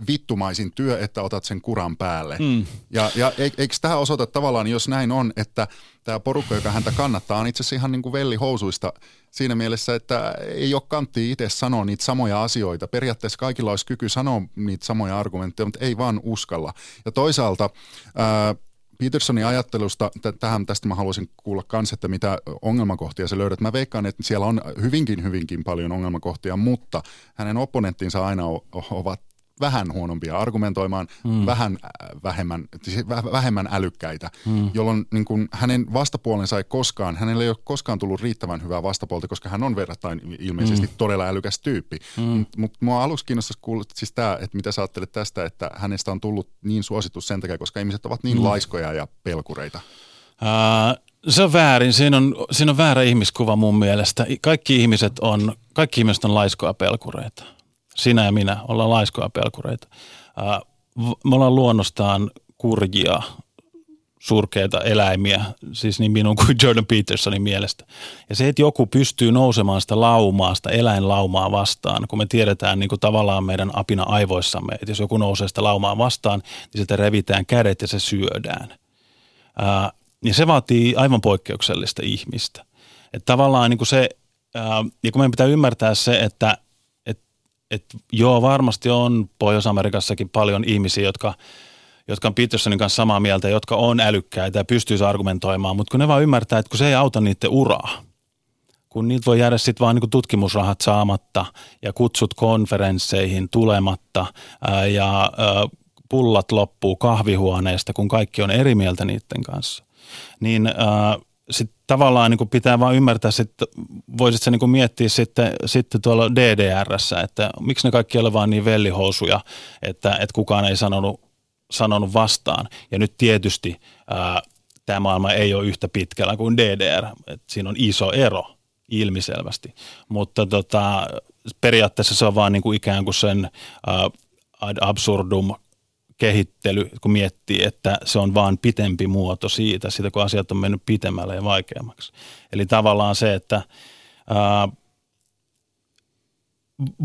vittumaisin työ, että otat sen kuran päälle. Mm. Ja, ja eikö tämä osoita tavallaan, jos näin on, että tämä porukka, joka häntä kannattaa, on itse asiassa ihan niin kuin vellihousuista siinä mielessä, että ei ole kantti itse sanoa niitä samoja asioita. Periaatteessa kaikilla olisi kyky sanoa niitä samoja argumentteja, mutta ei vaan uskalla. Ja toisaalta ää, Petersonin ajattelusta, tähän, tästä mä haluaisin kuulla myös, että mitä ongelmakohtia se löydät. Mä veikkaan, että siellä on hyvinkin, hyvinkin paljon ongelmakohtia, mutta hänen opponenttinsa aina ovat vähän huonompia argumentoimaan, mm. vähän äh, vähemmän, siis vähemmän älykkäitä, mm. jolloin niin kuin hänen vastapuolensa ei koskaan, hänellä ei ole koskaan tullut riittävän hyvää vastapuolta, koska hän on verrattain ilmeisesti mm. todella älykäs tyyppi. Mm. Mutta mut mua aluksi kiinnostaisi kuulla siis tämä, että mitä sä ajattelet tästä, että hänestä on tullut niin suosittu sen takia, koska ihmiset ovat niin mm. laiskoja ja pelkureita. Uh, se on väärin. Siinä on, siinä on väärä ihmiskuva mun mielestä. Kaikki ihmiset on, kaikki ihmiset on laiskoja pelkureita sinä ja minä ollaan laiskoja pelkureita. Me ollaan luonnostaan kurjia, surkeita eläimiä, siis niin minun kuin Jordan Petersonin mielestä. Ja se, että joku pystyy nousemaan sitä laumaa, sitä eläinlaumaa vastaan, kun me tiedetään niin kuin tavallaan meidän apina aivoissamme, että jos joku nousee sitä laumaa vastaan, niin sitä revitään kädet ja se syödään. Ää, ja se vaatii aivan poikkeuksellista ihmistä. Että tavallaan niin kuin se, ää, ja kun meidän pitää ymmärtää se, että että joo, varmasti on Pohjois-Amerikassakin paljon ihmisiä, jotka, jotka on Petersonin kanssa samaa mieltä, jotka on älykkäitä ja pystyy argumentoimaan, mutta kun ne vaan ymmärtää, että kun se ei auta niiden uraa, kun niitä voi jäädä sitten vaan niin tutkimusrahat saamatta ja kutsut konferensseihin tulematta ää, ja ää, pullat loppuu kahvihuoneesta, kun kaikki on eri mieltä niiden kanssa, niin ää, sitten tavallaan niin pitää vaan ymmärtää, että voisit sä niin miettiä sitten, sitten tuolla DDRssä, että miksi ne kaikki ole vaan niin vellihousuja, että, että kukaan ei sanonut, sanonut vastaan. Ja nyt tietysti ää, tämä maailma ei ole yhtä pitkällä kuin DDR, että siinä on iso ero ilmiselvästi, mutta tota, periaatteessa se on vaan niin kuin ikään kuin sen ää, absurdum kehittely, kun miettii, että se on vaan pitempi muoto siitä, sitä kun asiat on mennyt pitemmälle ja vaikeammaksi. Eli tavallaan se, että ää,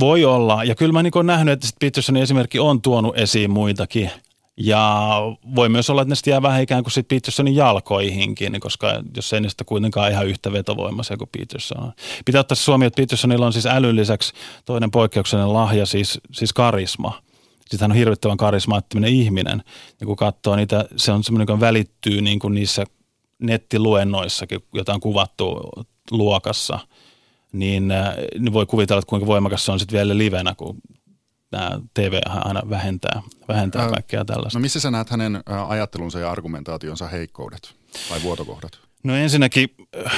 voi olla, ja kyllä mä niin olen nähnyt, että Petersonin esimerkki on tuonut esiin muitakin, ja voi myös olla, että ne jää vähän ikään kuin sitten Petersonin jalkoihinkin, koska jos ei niistä kuitenkaan ihan yhtä vetovoimaisia kuin Peterson on. Pitää ottaa Suomi, että Petersonilla on siis älyn lisäksi toinen poikkeuksellinen lahja, siis, siis karisma – Siis hän on hirvittävän karismaattinen ihminen. Ja kun katsoo niitä, se on semmoinen, joka välittyy niin kuin niissä nettiluennoissakin, joita on kuvattu luokassa, niin, äh, niin voi kuvitella, että kuinka voimakas se on sitten vielä livenä, kun tämä TV aina vähentää, vähentää kaikkea tällaista. No missä sä näet hänen äh, ajattelunsa ja argumentaationsa heikkoudet tai vuotokohdat? No ensinnäkin,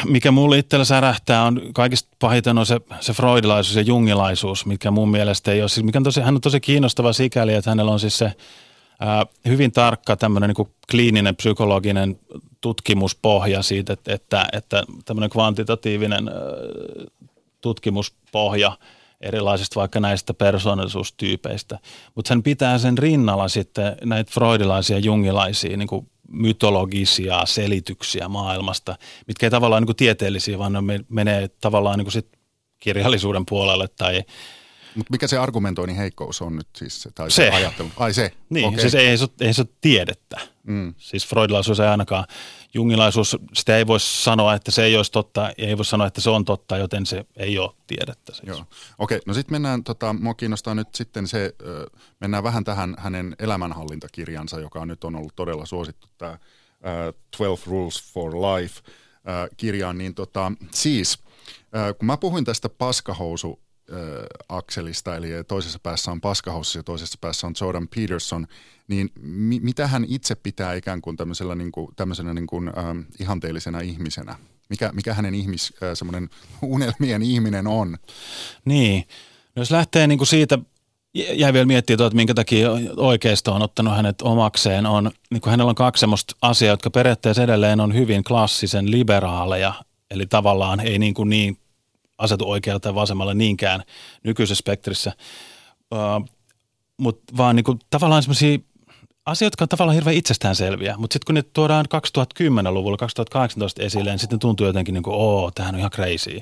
mikä mulle itsellä särähtää, on kaikista pahiten on se, se freudilaisuus ja jungilaisuus, mikä mun mielestä ei ole. Siis mikä on tosi, hän on tosi kiinnostava sikäli, että hänellä on siis se ää, hyvin tarkka tämmöinen niin kliininen psykologinen tutkimuspohja siitä, että, että, että tämmöinen kvantitatiivinen ää, tutkimuspohja erilaisista vaikka näistä persoonallisuustyypeistä. Mutta sen pitää sen rinnalla sitten näitä freudilaisia jungilaisia niin kuin mytologisia selityksiä maailmasta, mitkä ei tavallaan niin kuin tieteellisiä, vaan ne menee tavallaan niin kuin sit kirjallisuuden puolelle tai Mut mikä se argumentoinnin heikkous on nyt siis? Tai se. se ajattelu? Ai se? Niin, okay. siis ei, se, ei se ole tiedettä. Mm. Siis freudilaisuus ei ainakaan, jungilaisuus, sitä ei voi sanoa, että se ei olisi totta, ei voi sanoa, että se on totta, joten se ei ole tiedettä. Siis. Joo. Okei, no sitten mennään, tota, mua kiinnostaa nyt sitten se, mennään vähän tähän hänen elämänhallintakirjansa, joka nyt on ollut todella suosittu, tämä uh, 12 Rules for Life uh, kirjaan, niin tota, siis, uh, kun mä puhuin tästä paskahousu akselista, eli toisessa päässä on Paskahousu ja toisessa päässä on Jordan Peterson, niin mi- mitä hän itse pitää ikään kuin tämmöisellä niin kuin, tämmöisenä niin kuin, ähm, ihanteellisena ihmisenä? mikä, mikä hänen ihmis, semmoinen unelmien ihminen on. Niin, no jos lähtee niin kuin siitä, jäi vielä miettiä, että minkä takia oikeisto on ottanut hänet omakseen, on, niin kuin hänellä on kaksi semmoista asiaa, jotka periaatteessa edelleen on hyvin klassisen liberaaleja, eli tavallaan ei niin, kuin niin asetu oikealle tai vasemmalle niinkään nykyisessä spektrissä, uh, mutta vaan niin kuin, tavallaan semmoisia asioita, jotka on tavallaan hirveän itsestäänselviä, mutta sitten kun ne tuodaan 2010-luvulla, 2018 esille, niin sitten tuntuu jotenkin niin kuin, oo, tämähän on ihan crazy.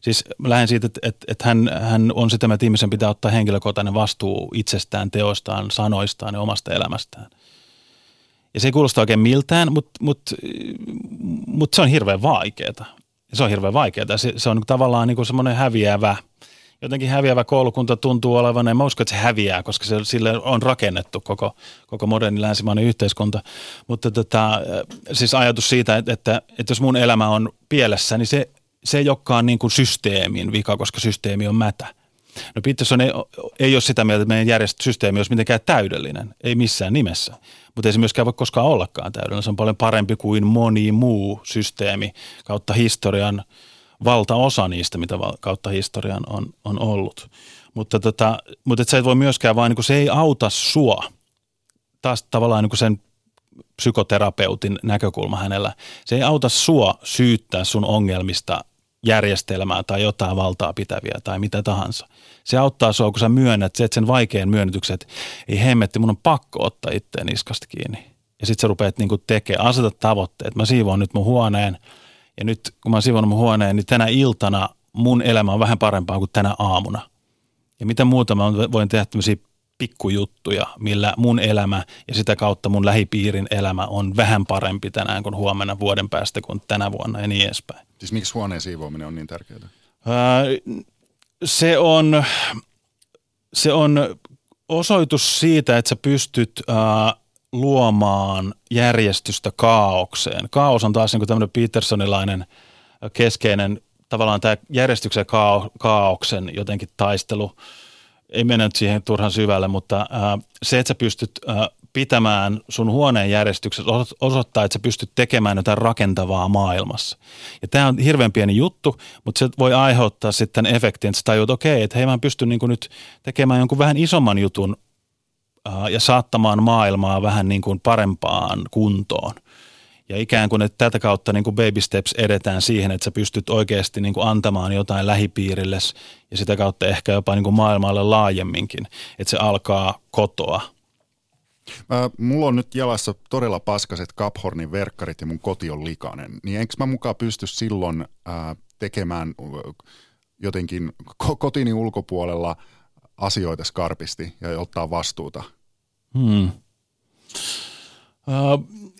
Siis mä lähden siitä, että, että, että hän, hän on sitä, että ihmisen pitää ottaa henkilökohtainen vastuu itsestään, teoistaan, sanoistaan ja omasta elämästään. Ja se ei kuulosta oikein miltään, mutta, mutta, mutta se on hirveän vaikeaa. Se on hirveän vaikeaa. Se, se on tavallaan niin kuin semmoinen häviävä – jotenkin häviävä koulukunta tuntuu olevan, en mä usko, että se häviää, koska se, sille on rakennettu koko, koko moderni länsimainen yhteiskunta. Mutta tota, siis ajatus siitä, että, että, että jos mun elämä on pielessä, niin se, se ei olekaan niin kuin systeemin vika, koska systeemi on mätä. No Peterson ei, ei ole sitä mieltä, että meidän järjestelmäsysteemi olisi mitenkään täydellinen, ei missään nimessä. Mutta ei se myöskään voi koskaan ollakaan täydellinen. Se on paljon parempi kuin moni muu systeemi kautta historian – valtaosa niistä, mitä kautta historian on, on ollut. Mutta, tota, mutta et sä et voi myöskään vaan, niin se ei auta sua. Taas tavallaan niin sen psykoterapeutin näkökulma hänellä. Se ei auta sua syyttää sun ongelmista järjestelmää tai jotain valtaa pitäviä tai mitä tahansa. Se auttaa sua, kun sä myönnät se, sen vaikean myönnytyksen, että ei hemmetti, mun on pakko ottaa itteen niskasta kiinni. Ja sitten sä rupeat niin tekemään, aseta tavoitteet. Mä siivoan nyt mun huoneen – ja nyt kun mä sivunut mun huoneen, niin tänä iltana mun elämä on vähän parempaa kuin tänä aamuna. Ja mitä muuta mä voin tehdä tämmöisiä pikkujuttuja, millä mun elämä ja sitä kautta mun lähipiirin elämä on vähän parempi tänään kuin huomenna vuoden päästä kuin tänä vuonna ja niin edespäin. Siis miksi huoneen siivoaminen on niin tärkeää? se on, se on osoitus siitä, että sä pystyt luomaan järjestystä kaaukseen. Kaos on taas niin tämmöinen Petersonilainen keskeinen tavallaan tämä järjestyksen kao, kaauksen jotenkin taistelu. Ei mennä nyt siihen turhan syvälle, mutta ää, se, että sä pystyt ää, pitämään sun huoneen järjestyksessä osoittaa, että sä pystyt tekemään jotain rakentavaa maailmassa. Ja tämä on hirveän pieni juttu, mutta se voi aiheuttaa sitten efektin, että sä tajuut, että okei, että hei mä pystyn niin nyt tekemään jonkun vähän isomman jutun ja saattamaan maailmaa vähän niin kuin parempaan kuntoon. Ja ikään kuin, että tätä kautta niin kuin baby steps edetään siihen, että sä pystyt oikeasti niin kuin antamaan jotain lähipiirille ja sitä kautta ehkä jopa niin kuin maailmalle laajemminkin, että se alkaa kotoa. Mä, mulla on nyt jalassa todella paskaset Caphornin verkkarit ja mun koti on likainen. Niin enkö mä mukaan pysty silloin ää, tekemään jotenkin kotini ulkopuolella asioita skarpisti ja ottaa vastuuta – Hmm. Uh,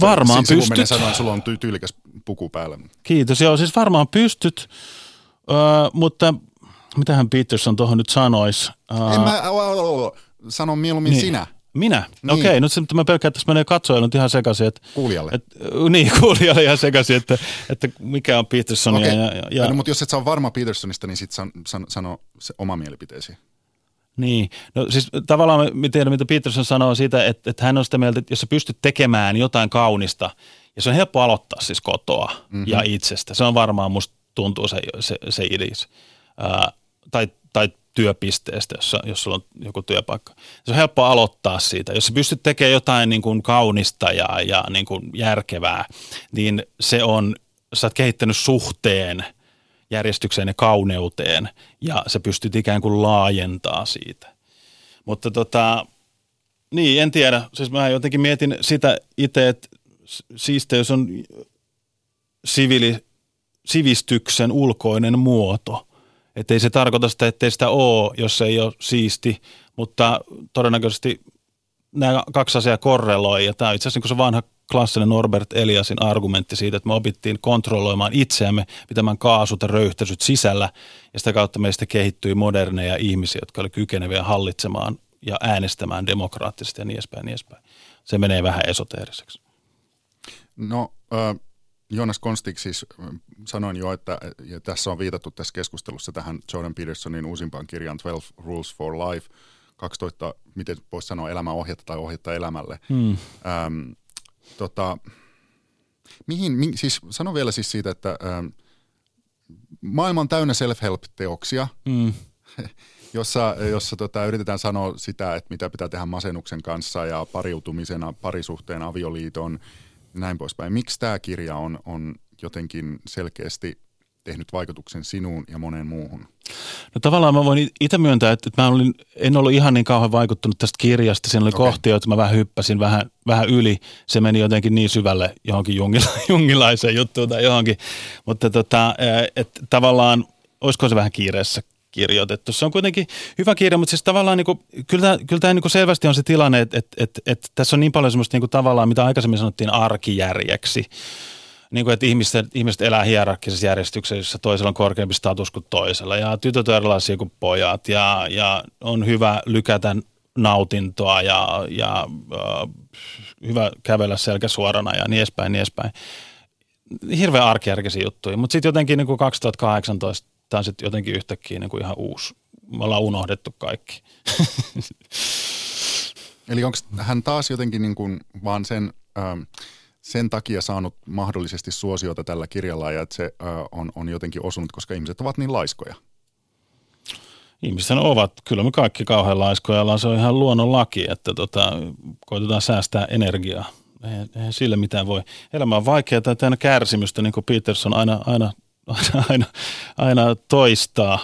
varmaan si- pystyt. sanoin, sulla on ty- tyylikäs puku päällä. Kiitos. Joo, siis varmaan pystyt, uh, mutta mitähän Peterson tuohon nyt sanoisi? Uh, en mä, sano mieluummin niin. sinä. Minä? Niin. Okei, okay, nyt se, mä pelkään, että tässä menee katsojalle nyt ihan sekaisin. Että, kuulijalle. Et, niin, kuulijalle ihan sekaisin, että, että mikä on Petersonia. Okay. Ja, ja, no, mutta jos et saa varma Petersonista, niin sitten san, san, sano se oma mielipiteesi. Niin, no siis tavallaan me tiedämme, mitä Peterson sanoo siitä, että, että hän on sitä mieltä, että jos sä pystyt tekemään jotain kaunista, ja se on helppo aloittaa siis kotoa mm-hmm. ja itsestä. Se on varmaan, musta tuntuu se, se, se idis. Ää, tai, tai työpisteestä, jos, jos sulla on joku työpaikka. Se on helppo aloittaa siitä. Jos sä pystyt tekemään jotain niin kuin kaunista ja, ja niin kuin järkevää, niin se on, sä oot kehittänyt suhteen – järjestykseen ja kauneuteen ja se pystyt ikään kuin laajentaa siitä. Mutta tota, niin, en tiedä. Siis mä jotenkin mietin sitä itse, että siisteys on sivili, sivistyksen ulkoinen muoto. Että ei se tarkoita sitä, ettei sitä ole, jos ei ole siisti, mutta todennäköisesti nämä kaksi asiaa korreloi. Ja tämä on itse asiassa niin se vanha klassinen Norbert Eliasin argumentti siitä, että me opittiin kontrolloimaan itseämme, pitämään kaasut ja röyhtäisyt sisällä, ja sitä kautta meistä kehittyi moderneja ihmisiä, jotka olivat kykeneviä hallitsemaan ja äänestämään demokraattisesti ja niin edespäin, niin edespäin. Se menee vähän esoteeriseksi. No, äh, Jonas Konstik siis sanoin jo, että ja tässä on viitattu tässä keskustelussa tähän Jordan Petersonin uusimpaan kirjaan 12 Rules for Life, 12, miten voisi sanoa, elämäohjetta tai ohjetta elämälle. Hmm. Ähm, tota, Mihin, mi, siis sano vielä siis siitä, että ähm, maailma on täynnä self-help-teoksia, mm. jossa, jossa tota, yritetään sanoa sitä, että mitä pitää tehdä masennuksen kanssa ja pariutumisena, parisuhteen, avioliiton ja näin poispäin. Miksi tämä kirja on, on jotenkin selkeästi tehnyt vaikutuksen sinuun ja moneen muuhun? No tavallaan mä voin itse myöntää, että, mä olin, en ollut ihan niin kauhean vaikuttunut tästä kirjasta. Siinä oli okay. kohtia, että mä vähän hyppäsin vähän, vähän yli. Se meni jotenkin niin syvälle johonkin jungila, jungilaiseen juttuun tai johonkin. Mutta tota, että tavallaan, olisiko se vähän kiireessä kirjoitettu. Se on kuitenkin hyvä kirja, mutta siis tavallaan niin kuin, kyllä tämä, kyllä tämä niin kuin selvästi on se tilanne, että, että, että, että tässä on niin paljon semmoista niin kuin tavallaan, mitä aikaisemmin sanottiin arkijärjeksi niin kuin, että ihmiset, ihmiset elää hierarkkisessa järjestyksessä, jossa toisella on korkeampi status kuin toisella. Ja tytöt on erilaisia kuin pojat ja, ja on hyvä lykätä nautintoa ja, ja äh, hyvä kävellä selkä suorana ja niin edespäin, niin edespäin. Hirveän arkijärkisiä juttuja, mutta sitten jotenkin niin kuin 2018 tämä on sitten jotenkin yhtäkkiä niin kuin ihan uusi. Me ollaan unohdettu kaikki. Eli onko hän taas jotenkin niin kuin vaan sen... Ähm, sen takia saanut mahdollisesti suosiota tällä kirjalla ja että se on, on jotenkin osunut, koska ihmiset ovat niin laiskoja? Ihmiset ovat, kyllä me kaikki kauhean laiskoja se on ihan luonnon laki, että tota, koitetaan säästää energiaa. Eihän, eihän sille mitään voi. Elämä on vaikeaa tai täynnä kärsimystä, niin kuin Peterson aina, aina, aina, aina, aina toistaa.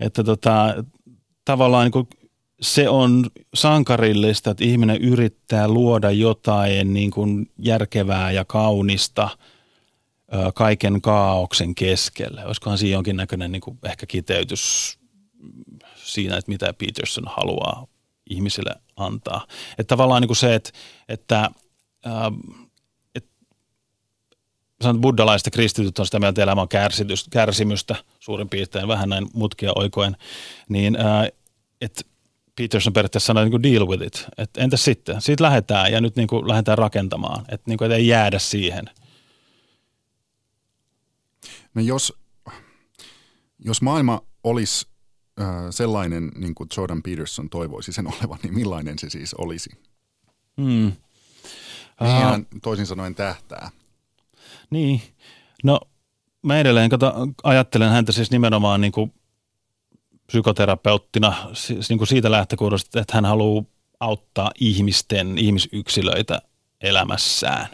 Että tota, tavallaan niin se on sankarillista, että ihminen yrittää luoda jotain niin kuin järkevää ja kaunista kaiken kaauksen keskelle. Olisikohan siinä jonkinnäköinen niin kuin ehkä kiteytys siinä, että mitä Peterson haluaa ihmisille antaa. Että tavallaan niin kuin se, että, että et, sanon, buddhalaiset kristityt on sitä mieltä, että elämä on kärsimystä suurin piirtein, vähän näin mutkia oikoen, niin että Peterson periaatteessa sanoi niin kuin deal with it. Et entä sitten? Siitä lähdetään ja nyt niin kuin lähdetään rakentamaan. Että niin kuin, et ei jäädä siihen. No jos, jos maailma olisi äh, sellainen, niin kuin Jordan Peterson toivoisi sen olevan, niin millainen se siis olisi? Hmm. Mihin hän toisin sanoen tähtää? Niin, no mä edelleen kato, ajattelen häntä siis nimenomaan niin kuin psykoterapeuttina siis niin kuin siitä lähtökohdasta, että hän haluaa auttaa ihmisten, ihmisyksilöitä elämässään.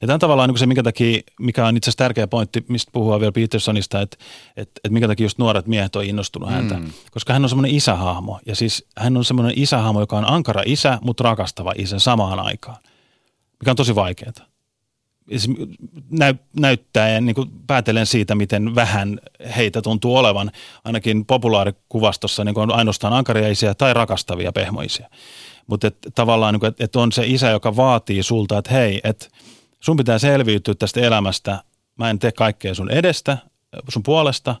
Ja tämä on tavallaan niin se, mikä, takia, mikä on itse asiassa tärkeä pointti, mistä puhuu vielä Petersonista, että, että, että mikä takia just nuoret miehet on innostunut mm. häntä. Koska hän on semmoinen isähahmo. Ja siis hän on semmoinen isähahmo, joka on ankara isä, mutta rakastava isä samaan aikaan. Mikä on tosi vaikeaa näy, näyttää ja niin päätelen siitä, miten vähän heitä tuntuu olevan, ainakin populaarikuvastossa niin on ainoastaan ankariaisia tai rakastavia pehmoisia. Mutta tavallaan, niin että et on se isä, joka vaatii sulta, että hei, että sun pitää selviytyä tästä elämästä, mä en tee kaikkea sun edestä, sun puolesta,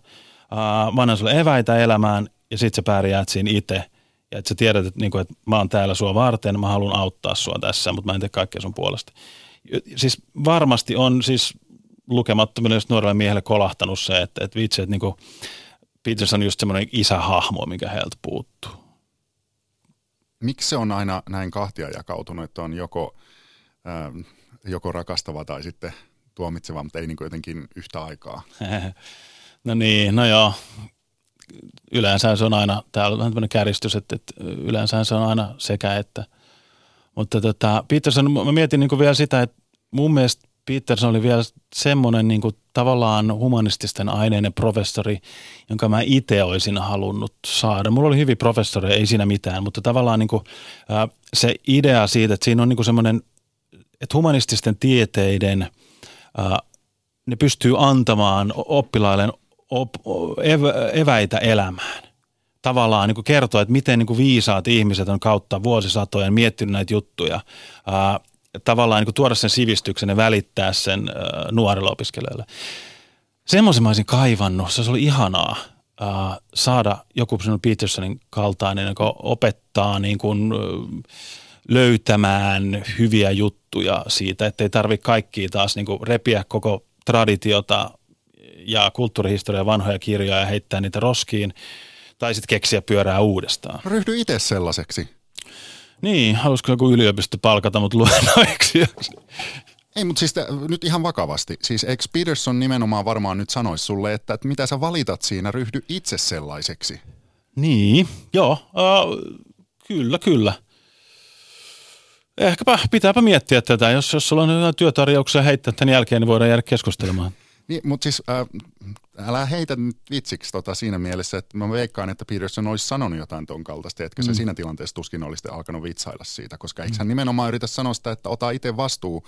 mä annan sulle eväitä elämään ja sit sä pärjäät siinä itse. Ja että sä tiedät, että, niin kuin, että mä oon täällä sua varten, mä haluan auttaa sua tässä, mutta mä en tee kaikkea sun puolesta siis varmasti on siis lukemattomille nuorelle miehelle kolahtanut se, että, että vitsi, että niinku Peterson on just semmoinen isähahmo, mikä heiltä puuttuu. Miksi se on aina näin kahtia jakautunut, että on joko, ähm, joko rakastava tai sitten tuomitseva, mutta ei niin jotenkin yhtä aikaa? no niin, no joo. Yleensä se on aina, täällä on tämmöinen käristys, että, että yleensä se on aina sekä että – mutta tota, Peterson, mä mietin niin vielä sitä, että mun mielestä Peterson oli vielä semmoinen niin kuin tavallaan humanististen aineiden professori, jonka mä itse olisin halunnut saada. Mulla oli hyvin professori, ei siinä mitään, mutta tavallaan niin kuin, äh, se idea siitä, että siinä on niin kuin semmoinen, että humanististen tieteiden äh, ne pystyy antamaan oppilaille op, ev, eväitä elämään tavallaan niin kuin kertoa, että miten niin kuin viisaat ihmiset on kautta vuosisatojen miettinyt näitä juttuja. Ää, tavallaan niin kuin tuoda sen sivistyksen ja välittää sen ää, nuorille opiskelijoille. Semmoisen mä olisin kaivannut, se oli ihanaa ää, saada joku Petersonin kaltainen, joka opettaa niin kuin, löytämään hyviä juttuja siitä, ettei tarvitse kaikkia taas niin kuin repiä koko traditiota ja kulttuurihistoria vanhoja kirjoja ja heittää niitä roskiin, tai sitten keksiä pyörää uudestaan. Ryhdy itse sellaiseksi. Niin, halusiko joku yliopisto palkata mut luennoiksi? Ei, mutta siis te, nyt ihan vakavasti. Siis eikö Peterson nimenomaan varmaan nyt sanoisi sulle, että, että mitä sä valitat siinä, ryhdy itse sellaiseksi? Niin, joo, äh, kyllä, kyllä. Ehkäpä pitääpä miettiä tätä. Jos, jos sulla on jotain työtarjouksia heittää tämän jälkeen, niin voidaan jäädä keskustelemaan. Niin, mutta siis äh, älä heitä nyt vitsiksi tota siinä mielessä, että mä veikkaan, että Peterson olisi sanonut jotain ton kaltaista, etkö mm. se siinä tilanteessa tuskin olisi alkanut vitsailla siitä, koska eikö hän nimenomaan yritä sanoa sitä, että ota itse vastuu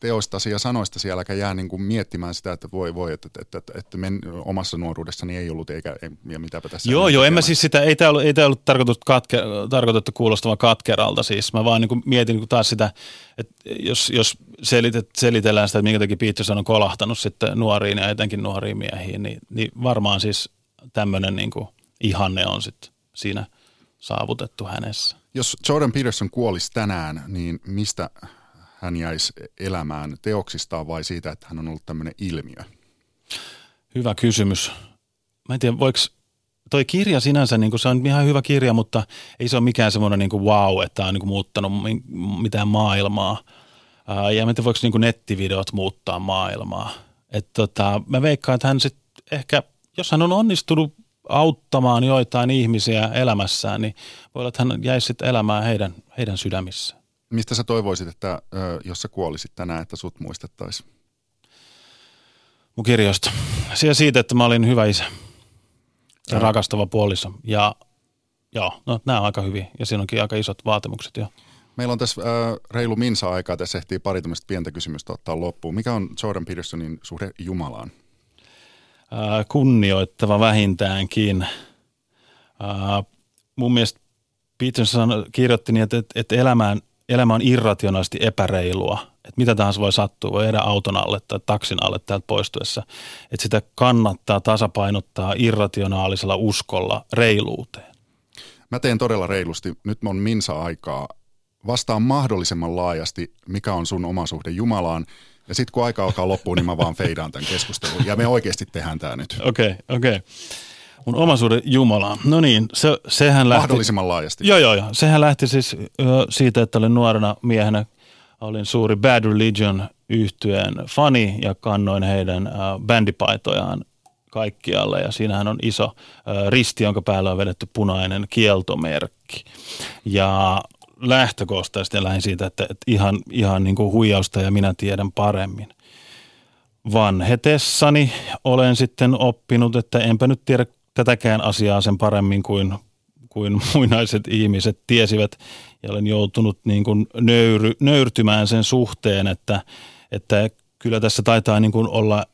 teoistasi ja sanoistasi, äläkä jää niin kuin miettimään sitä, että voi voi, että, että, että, että men, omassa nuoruudessani ei ollut eikä ja mitäpä tässä. Joo, joo, en mä siis sitä, ei tämä ollut, ei tämä ollut tarkoitettu, katke, tarkoitettu kuulostamaan katkeralta siis. Mä vaan niin kuin mietin niin kuin taas sitä, että jos, jos selitet, selitellään sitä, että minkä takia Peterson on kolahtanut sitten nuoriin ja etenkin nuoriin miehiin, niin, niin varmaan siis tämmöinen niin kuin ihanne on sitten siinä saavutettu hänessä. Jos Jordan Peterson kuolisi tänään, niin mistä hän jäisi elämään teoksistaan vai siitä, että hän on ollut tämmöinen ilmiö? Hyvä kysymys. Mä en tiedä, voiko toi kirja sinänsä, niin se on ihan hyvä kirja, mutta ei se ole mikään semmoinen niin wow, että on niin muuttanut mitään maailmaa. Ja mä en tiedä, voiko niin nettivideot muuttaa maailmaa. Et tota, mä veikkaan, että hän sitten ehkä, jos hän on onnistunut auttamaan joitain ihmisiä elämässään, niin voi olla, että hän jäisi sitten elämään heidän, heidän sydämissään. Mistä sä toivoisit, että jos sä kuolisit tänään, että sut muistettaisiin? Mun kirjoista. Siellä siitä, että mä olin hyvä isä ja rakastava puoliso. Ja joo, no nämä on aika hyviä ja siinä onkin aika isot vaatimukset jo. Meillä on tässä äh, reilu minsa aikaa, tässä ehtii pari tämmöistä pientä kysymystä ottaa loppuun. Mikä on Jordan Petersonin suhde Jumalaan? Äh, kunnioittava vähintäänkin. Äh, mun mielestä Peterson kirjoitti niin, että, että elämään – elämä on irrationaalisesti epäreilua. Että mitä tahansa voi sattua, voi jäädä auton alle tai taksin alle täältä poistuessa. Että sitä kannattaa tasapainottaa irrationaalisella uskolla reiluuteen. Mä teen todella reilusti. Nyt on minsa-aikaa. Vastaan mahdollisimman laajasti, mikä on sun oma suhde Jumalaan. Ja sitten kun aika alkaa loppuun, niin mä vaan feidaan tämän keskustelun. Ja me oikeasti tehdään tämä nyt. Okei, okay, okei. Okay. Mun omaisuuden Jumala. No niin, se, sehän lähti... Mahdollisimman laajasti. Joo, joo, joo. Sehän lähti siis siitä, että olin nuorena miehenä, olin suuri Bad Religion yhtyeen fani ja kannoin heidän bändipaitojaan kaikkialle ja siinähän on iso risti, jonka päällä on vedetty punainen kieltomerkki. Ja lähtökohtaisesti lähdin siitä, että, että ihan, ihan niin kuin huijausta ja minä tiedän paremmin. Vanhetessani olen sitten oppinut, että enpä nyt tiedä tätäkään asiaa sen paremmin kuin, kuin muinaiset ihmiset tiesivät ja olen joutunut niin kuin nöyry, nöyrtymään sen suhteen, että, että kyllä tässä taitaa niin kuin olla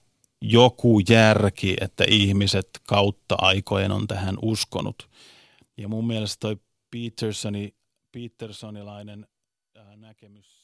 joku järki, että ihmiset kautta aikojen on tähän uskonut. Ja mun mielestä toi Petersoni, Petersonilainen näkemys